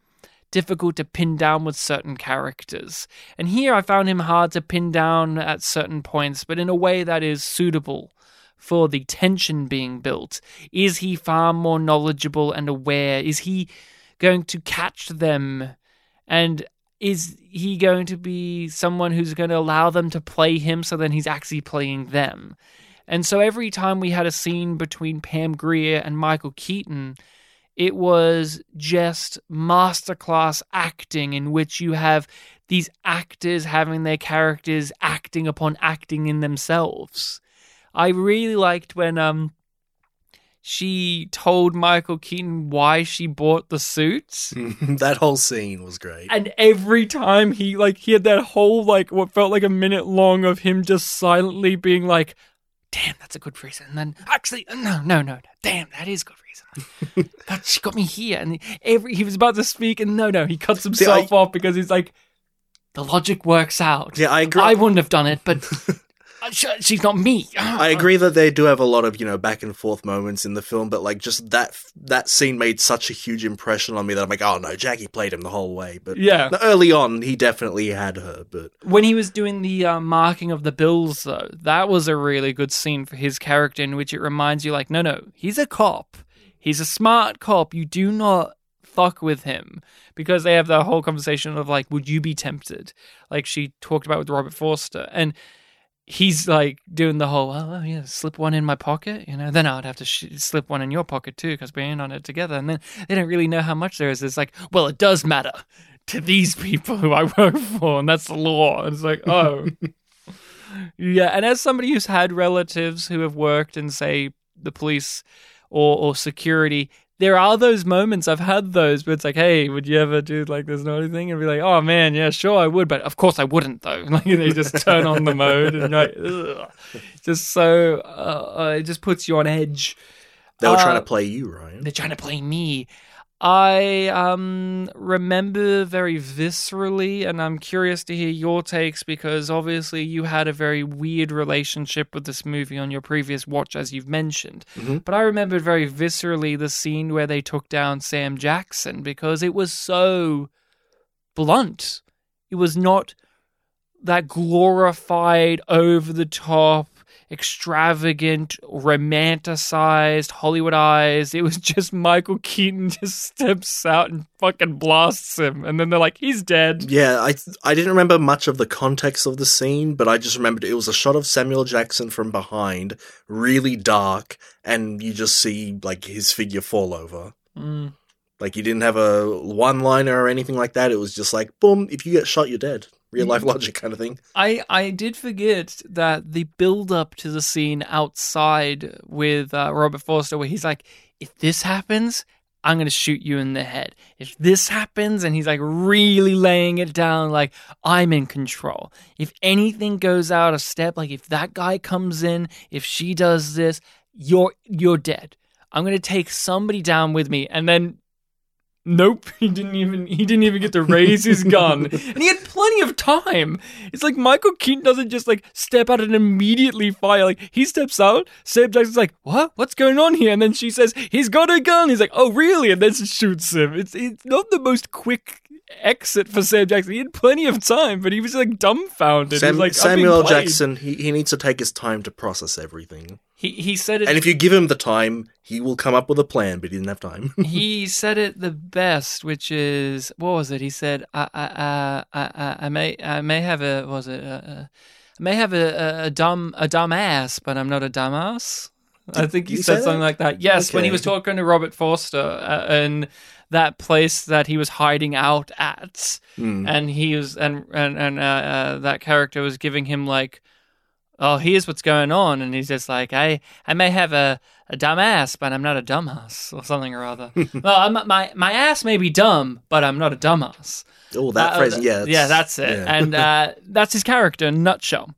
difficult to pin down with certain characters. And here I found him hard to pin down at certain points, but in a way that is suitable for the tension being built. Is he far more knowledgeable and aware? Is he going to catch them? And is he going to be someone who's going to allow them to play him so then he's actually playing them? And so every time we had a scene between Pam Grier and Michael Keaton, it was just masterclass acting in which you have these actors having their characters acting upon acting in themselves. I really liked when um she told Michael Keaton why she bought the suits. that whole scene was great. And every time he like he had that whole like what felt like a minute long of him just silently being like, "Damn, that's a good reason." And then actually, no, no, no, no. Damn, that is good reason. that she got me here, and every he was about to speak, and no, no, he cuts himself off because he's like, the logic works out. Yeah, I agree. I wouldn't have done it, but uh, she's not me. I agree that they do have a lot of you know back and forth moments in the film, but like just that that scene made such a huge impression on me that I'm like, oh no, Jackie played him the whole way. But Yeah. early on he definitely had her. But When he was doing the uh, marking of the bills, though, that was a really good scene for his character, in which it reminds you, like, no, no, he's a cop. He's a smart cop. You do not fuck with him because they have the whole conversation of like, would you be tempted? Like she talked about with Robert Forster, and he's like doing the whole, oh yeah, slip one in my pocket, you know. Then I'd have to sh- slip one in your pocket too because we're in on it together. And then they don't really know how much there is. It's like, well, it does matter to these people who I work for, and that's the law. And it's like, oh. Yeah, and as somebody who's had relatives who have worked in, say, the police or, or security, there are those moments. I've had those, but it's like, hey, would you ever do like this naughty thing? And be like, oh man, yeah, sure, I would, but of course I wouldn't though. Like they just turn on the mode and like, Ugh. just so uh, uh, it just puts you on edge. they were Uh, trying to play you, Ryan. They're trying to play me. I um remember very viscerally, and I'm curious to hear your takes because obviously you had a very weird relationship with this movie on your previous watch, as you've mentioned. Mhm. But I remembered very viscerally the scene where they took down Sam Jackson because it was so blunt. It was not that glorified, over the top, extravagant, romanticized, Hollywoodized. It was just Michael Keaton just steps out and fucking blasts him, and then they're like, he's dead. Yeah, I I didn't remember much of the context of the scene, but I just remembered it was a shot of Samuel Jackson from behind, really dark, and you just see like his figure fall over. Mm. Like you didn't have a one liner or anything like that. It was just like, boom, if you get shot, you're dead. Real life logic kind of thing. I I did forget that the build up to the scene outside with uh, Robert Forster, where he's like, if this happens. I'm gonna shoot you in the head. If this happens, and he's like really laying it down, like I'm in control. If anything goes out of step, like if that guy comes in, if she does this, you're you're dead. I'm gonna take somebody down with me, and then Nope, he didn't even he didn't even get to raise his gun, and he had plenty of time. It's like Michael Keaton doesn't just like step out and immediately fire. Like he steps out, Sam Jackson's like, "What? What's going on here?" And then she says, "He's got a gun." He's like, "Oh, really?" And then she shoots him. It's it's not the most quick exit for Sam Jackson. He had plenty of time, but he was like dumbfounded. Sam- was like, Samuel Jackson, he, he needs to take his time to process everything. He he said it. And if you give him the time, he will come up with a plan, but he didn't have time. he said it the best, which is what was it? He said, "I I I I, I may I may have a was it uh, uh, I may have a, a, a dumb a dumb ass, but I'm not a dumbass." I think he said something that? like that. Yes, when he was talking to Robert Forster uh, in that place that he was hiding out at, Hmm. and he was and and and uh, uh, that character was giving him like, "Oh, here's what's going on," and he's just like, "I I may have a a dumb ass, but I'm not a dumbass," or something or other. well, I'm, my my ass may be dumb, but I'm not a dumbass. Oh, that Uh, phrase, yeah. yeah, that's it, yeah. and uh, that's his character in a nutshell.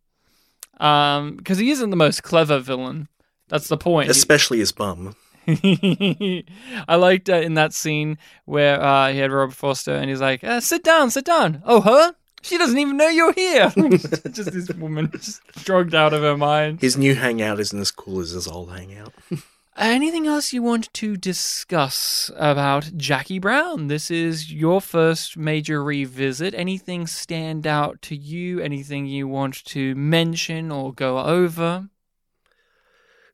Um, because he isn't the most clever villain. That's the point. Especially his bum. I liked uh, in that scene where uh, he had Robert Foster and he's like, uh, "Sit down, sit down." Oh, her? She doesn't even know you're here. just this woman, just drugged out of her mind. His new hangout isn't as cool as his old hangout. Anything else you want to discuss about Jackie Brown? This is your first major revisit. Anything stand out to you? Anything you want to mention or go over?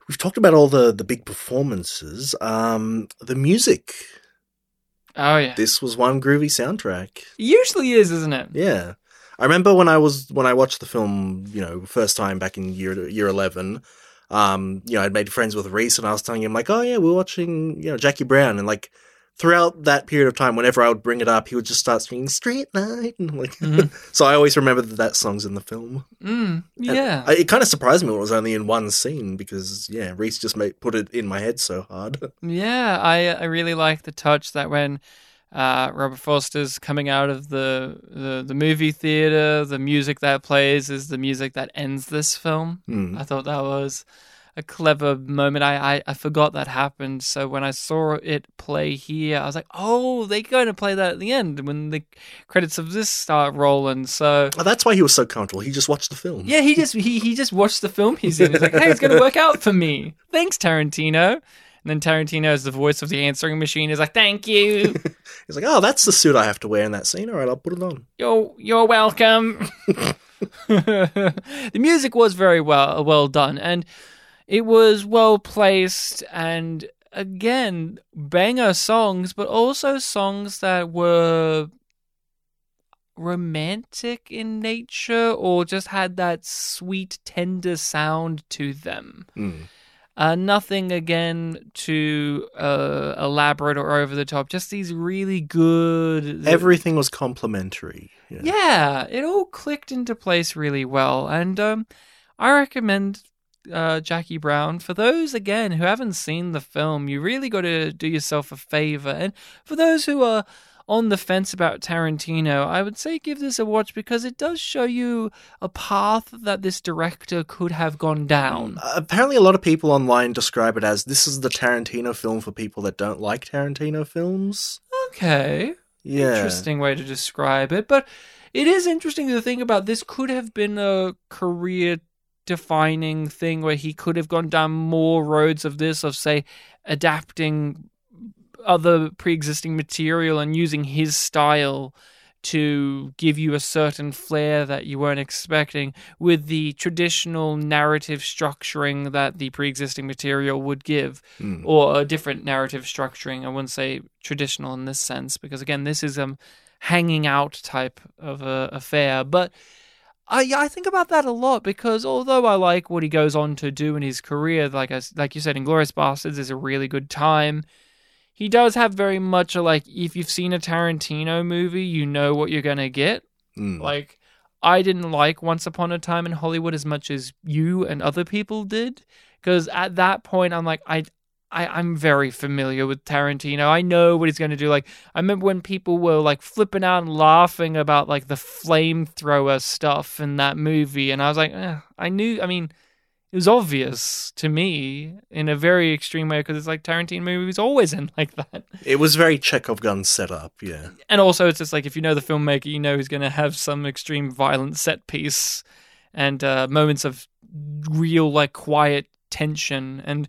We've talked about all the, the big performances. Um, the music. Oh yeah, This was one groovy soundtrack. usually is, isn't it? Yeah. I remember when I was when I watched the film, you know, first time back in year year eleven. Um, you know, I'd made friends with Reese, and I was telling him like, "Oh yeah, we're watching, you know, Jackie Brown," and like throughout that period of time, whenever I would bring it up, he would just start singing "Street Life," and like, Mhm. so I always remember that that song's in the film. Mm, yeah. I, it kind of surprised me when it was only in one scene because yeah, Reese just made, put it in my head so hard. Yeah, I I really like the touch that when uh, Robert Foster's coming out of the, the the movie theater, the music that plays is the music that ends this film. Hmm. I thought that was a clever moment. I, I I forgot that happened. So when I saw it play here, I was like, oh, they're going to play that at the end when the credits of this start rolling. So. Oh, that's why he was so comfortable. He just watched the film. Yeah, he just he, he just watched the film he's in. He's like, hey, it's gonna work out for me. Thanks, Tarantino. And then Tarantino, is the voice of the answering machine, is like, "Thank you. He's like, "Oh, that's the suit I have to wear in that scene. All right, I'll put it on." You're you're welcome." the music was very well well done, and it was well placed, and again, banger songs, but also songs that were romantic in nature or just had that sweet, tender sound to them. Hmm. Uh, nothing again too uh, elaborate or over the top. Just these really good. Everything was complimentary. know. yeah, it all clicked into place really well, and um, I recommend uh, Jackie Brown for those again who haven't seen the film. You really got to do yourself a favor, and for those who are on the fence about Tarantino, I would say give this a watch because it does show you a path that this director could have gone down. Uh, apparently, a lot of people online describe it as this is the Tarantino film for people that don't like Tarantino films. Okay. Yeah, interesting way to describe it. But it is interesting to think about this could have been a career defining thing where he could have gone down more roads of this, of say adapting other pre existing material and using his style to give you a certain flair that you weren't expecting with the traditional narrative structuring that the pre-existing material would give Hmm. or a different narrative structuring i wouldn't say traditional in this sense because again this is a hanging out type of a affair but I, yeah, I think about that a lot because although I like what he goes on to do in his career, like I, like you said, Inglourious Basterds is a really good time he does have very much a like if you've seen a Tarantino movie, you know what you're gonna get. Hmm. Like I didn't like Once Upon a Time in Hollywood as much as you and other people did, because at that point I'm like I. I, I'm very familiar with Tarantino. I know what he's going to do. Like, I remember when people were like flipping out and laughing about like the flamethrower stuff in that movie, and I was like, eh, I knew. I mean, it was obvious to me in a very extreme way because it's like Tarantino movies always end like that. It was very Chekhov gun setup, yeah. And also, it's just like if you know the filmmaker, you know he's going to have some extreme violent set piece and uh, moments of real like quiet tension and.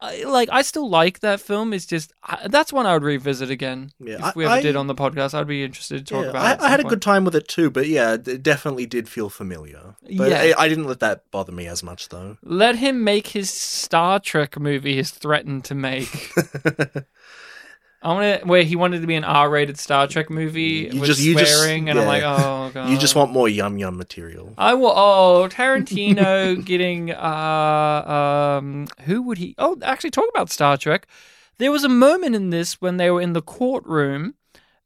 I, like I still like that film. It's just I, that's one I would revisit again. Yeah, if we I- ever I- did on the podcast, I'd be interested to talk Yeah, about. it I, I had a good time with it too, but yeah, it definitely did feel familiar. But Yeah. I, I didn't let that bother me as much though. Let him make his Star Trek movie he's threatened to make. I want to where he wanted to be an R-rated Star Trek movie You with just- you just- swearing, and I'm like, oh god. You just want more yum yum material. I will. Oh, Tarantino getting. Uh, um, who would he? Oh, actually, talk about Star Trek. There was a moment in this when they were in the courtroom.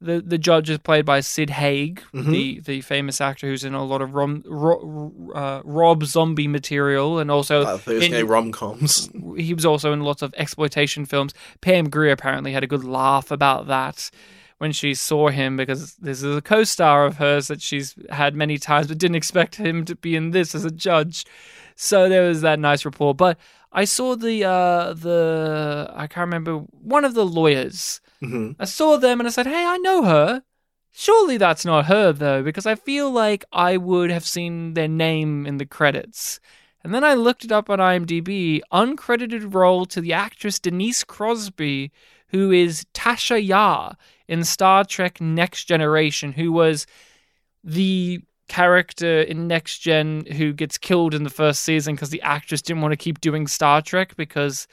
The the judge is played by Sid Haig, Mm-hmm. the the famous actor who's in a lot of rom, ro, uh, Rob Zombie material, and also Uh, in- rom coms. he was also in lots of exploitation films. Pam Grier apparently had a good laugh about that when she saw him because this is a co-star of hers that she's had many times, but didn't expect him to be in this as a judge. So there was that nice rapport. But I saw the uh, the I can't remember one of the lawyers. Hmm I saw them and I said, "Hey, I know her." Surely that's not her though, because I feel like I would have seen their name in the credits. And then I looked it up on IMDb, uncredited role to the actress Denise Crosby, who is Tasha Yar in Star Trek Next Generation, who was the character in Next Gen who gets killed in the first season because the actress didn't want to keep doing Star Trek because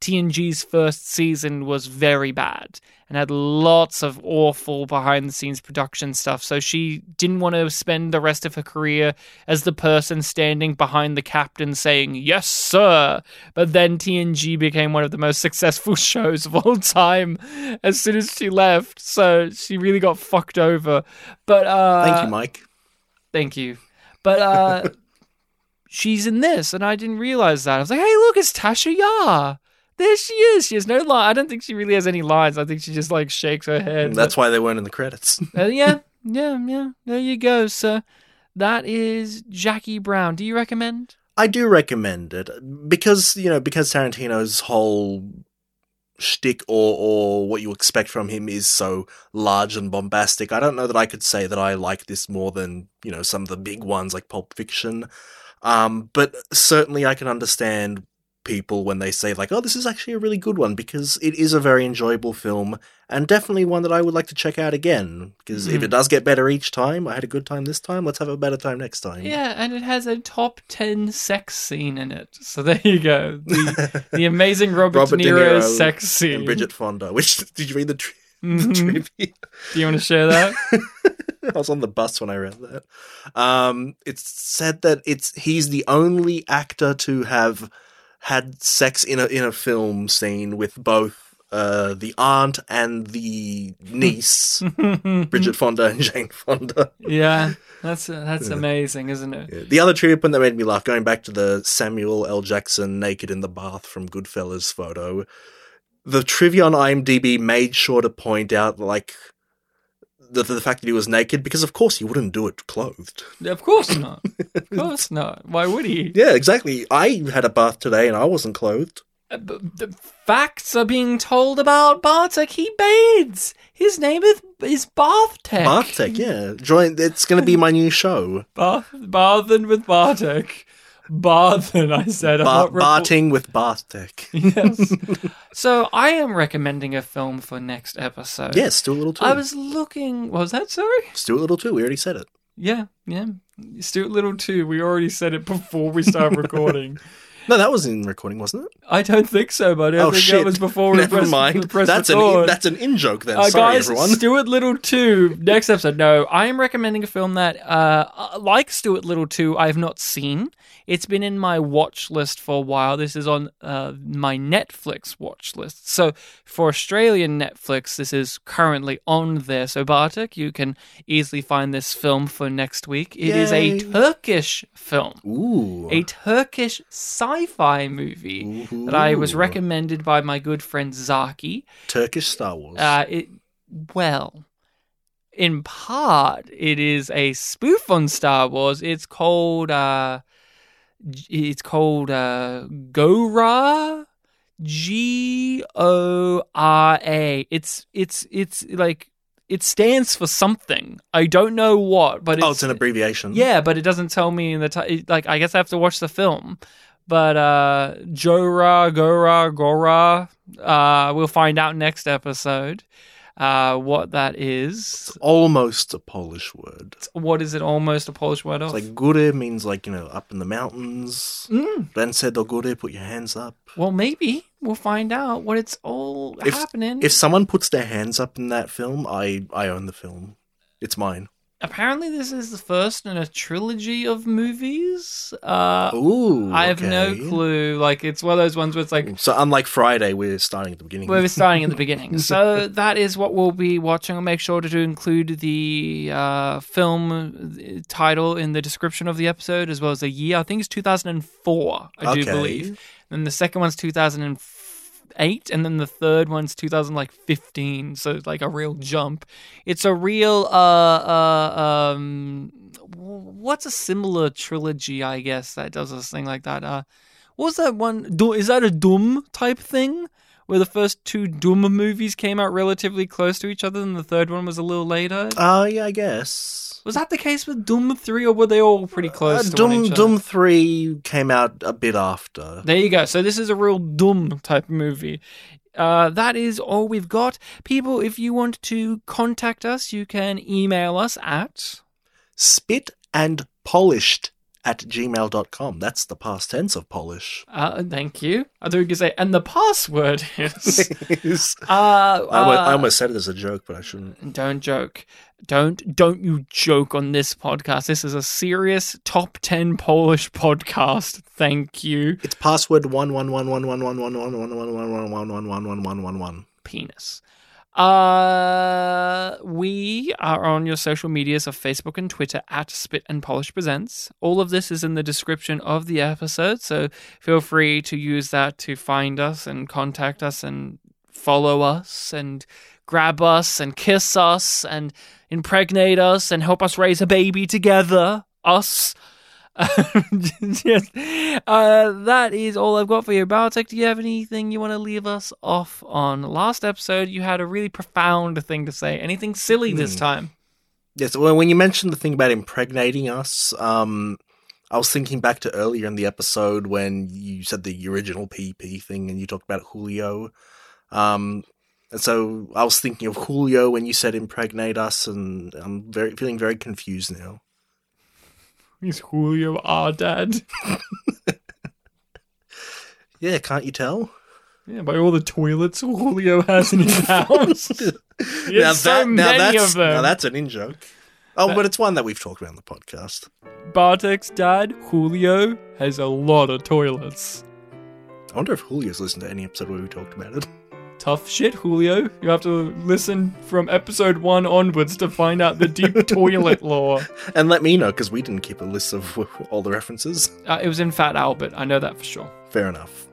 TNG's first season was very bad and had lots of awful behind the scenes production stuff. So she didn't want to spend the rest of her career as the person standing behind the captain saying, Yes, sir. But then TNG became one of the most successful shows of all time as soon as she left. So she really got fucked over. But uh Thank you, Mike. Thank you. But uh she's in this, and I didn't realize that. I was like, hey, look, it's Tasha Yar. There she is. She has no line. I don't think she really has any lines. I think she just like shakes her head. That's why they weren't in the credits. Uh, yeah, yeah, yeah. There you go. So that is Jackie Brown. Do you recommend? I do recommend it because you know because Tarantino's whole shtick or or what you expect from him is so large and bombastic. I don't know that I could say that I like this more than you know some of the big ones like Pulp Fiction, um, but certainly I can understand people when they say like, "Oh, this is actually a really good one," because it is a very enjoyable film and definitely one that I would like to check out again. Because if Mhm. it does get better each time, I had a good time this time. Let's have a better time next time. Yeah, and it has a top ten sex scene in it. So there you go. The, the amazing Robert, Robert De De Niro, Niro sex scene. and Bridget Fonda. Which did you read the, tri- Mhm. trivia? Do you want to share that? I was on the bus when I read that. Um, it's said that it's he's the only actor to have had sex in a in a film scene with both uh, the aunt and the niece, Bridget Fonda and Jane Fonda. yeah, that's that's amazing, isn't it? Yeah. The other trivia point that made me laugh, going back to the Samuel L. Jackson naked in the bath from Goodfellas photo, the trivia on IMDb made sure to point out like the, the fact that he was naked because of course he wouldn't do it clothed. Of course not. Of course not. Why would he? Yeah, exactly. I had a bath today and I wasn't clothed. Uh, b- The facts are being told about Bartek. He bathes. His name is is Bartek. Bath tech, yeah. Join. It's going to be my new show. Bath, Barthen with Bartek. Barthen, I said. I'm Ba- not report- Barting with bath tech. Yes. so I am recommending a film for next episode. Yes, do a little too. I was looking. What was that sorry? Stuart Little too. We already said it. Yeah, yeah. Stuart Little too. We already said it before we started recording. No, that was in recording, wasn't it? I don't think so, buddy. I oh think shit! that was before we Never pressed, mind. pressed That's an record. that's an in joke then. Uh, Sorry, guys, everyone. Stuart Little 2, next episode. No, I am recommending a film that, uh, uh, like Stuart Little 2, I have not seen. It's been in my watch list for a while. This is on uh, my Netflix watch list. So for Australian Netflix, this is currently on there. So Bartek, you can easily find this film for next week. It is a Turkish film. Ooh. A Turkish sci-fi movie that I was recommended by my good friend Zaki. Turkish Star Wars. Uh, it well, in part, it is a spoof on Star Wars. It's called uh, It's called uh, Gora. G O R A. It's it's it's like it stands for something. I don't know what, but oh, it's an abbreviation. yeah, but it doesn't tell me in the ti- like. I guess I have to watch the film. But uh, Jora, Gora, Gora. Uh, we'll find out next episode. Uh, what that is. almost a Polish word. What is it? Almost a Polish word It's like góry means like you know up in the mountains. Mm. said do góry, put your hands up. Well, maybe we'll find out what it's all If- happening. If someone puts their hands up in that film, I I own the film. It's mine. Apparently, this is the first in a trilogy of movies. Uh, Ooh, I have no clue. Like, it's one of those ones where it's like So unlike Friday, we're starting at the beginning. We're starting at the beginning. So that is what we'll be watching. I'll make sure to include the uh, film uh, title in the description of the episode as well as the year. I think it's 2004, I do believe. And the second one's 2008, and then the third one's 2015. So it's like a real jump. It's a real uh uh um what's a similar trilogy, I guess, that does this thing like that. Uh what was that one? Is that a Doom type thing? Where the first two Doom movies came out relatively close to each other and the third one was a little later? Oh yeah, I guess. Was that the case with Doom 3 or were they all pretty close Uh, to one Doom each other? Doom Three came out a bit after. There you go. So this is a real Doom type movie. Uh, that is all we've got. People, if you want to contact us, you can email us at Spit and polished at gmail.com. That's the past tense of polish. uh, thank you. I thought you could say, and the password is. uh, I, uh, I almost said it as a joke, but I shouldn't. Don't joke. Don't don't you joke on this podcast. This is a serious top ten Polish podcast. Thank you. It's password one one one one one one one one one one one one one one one one one one one. Penis. Uh, we are on your social medias of Facebook and Twitter at Spit and Polish Presents. All of this is in the description of the episode, so feel free to use that to find us and contact us and follow us and grab us and kiss us and impregnate us and help us raise a baby together. Us. Yes. Uh, that is all I've got for you. Bartek, do you have anything you want to leave us off on? Last episode, you had a really profound thing to say. Anything silly this Hmm. time? Yes, well, when you mentioned the thing about impregnating us, um, I was thinking back to earlier in the episode when you said the original PP thing and you talked about Julio. Um, and so I was thinking of Julio when you said impregnate us, and I'm very feeling very confused now. Is Julio our dad? Yeah, can't you tell? Yeah, by all the toilets Julio has in his house. He has so many that's, now that's an in joke. Oh, but it's one that we've talked about on the podcast. Bartek's dad, Julio, has a lot of toilets. I wonder if Julio's listened to any episode where we talked about it. Tough shit, Julio. You have to listen from episode one onwards to find out the deep toilet lore. And let me know, because we didn't keep a list of all the references. Uh, it was in Fat Albert. I know that for sure. Fair enough.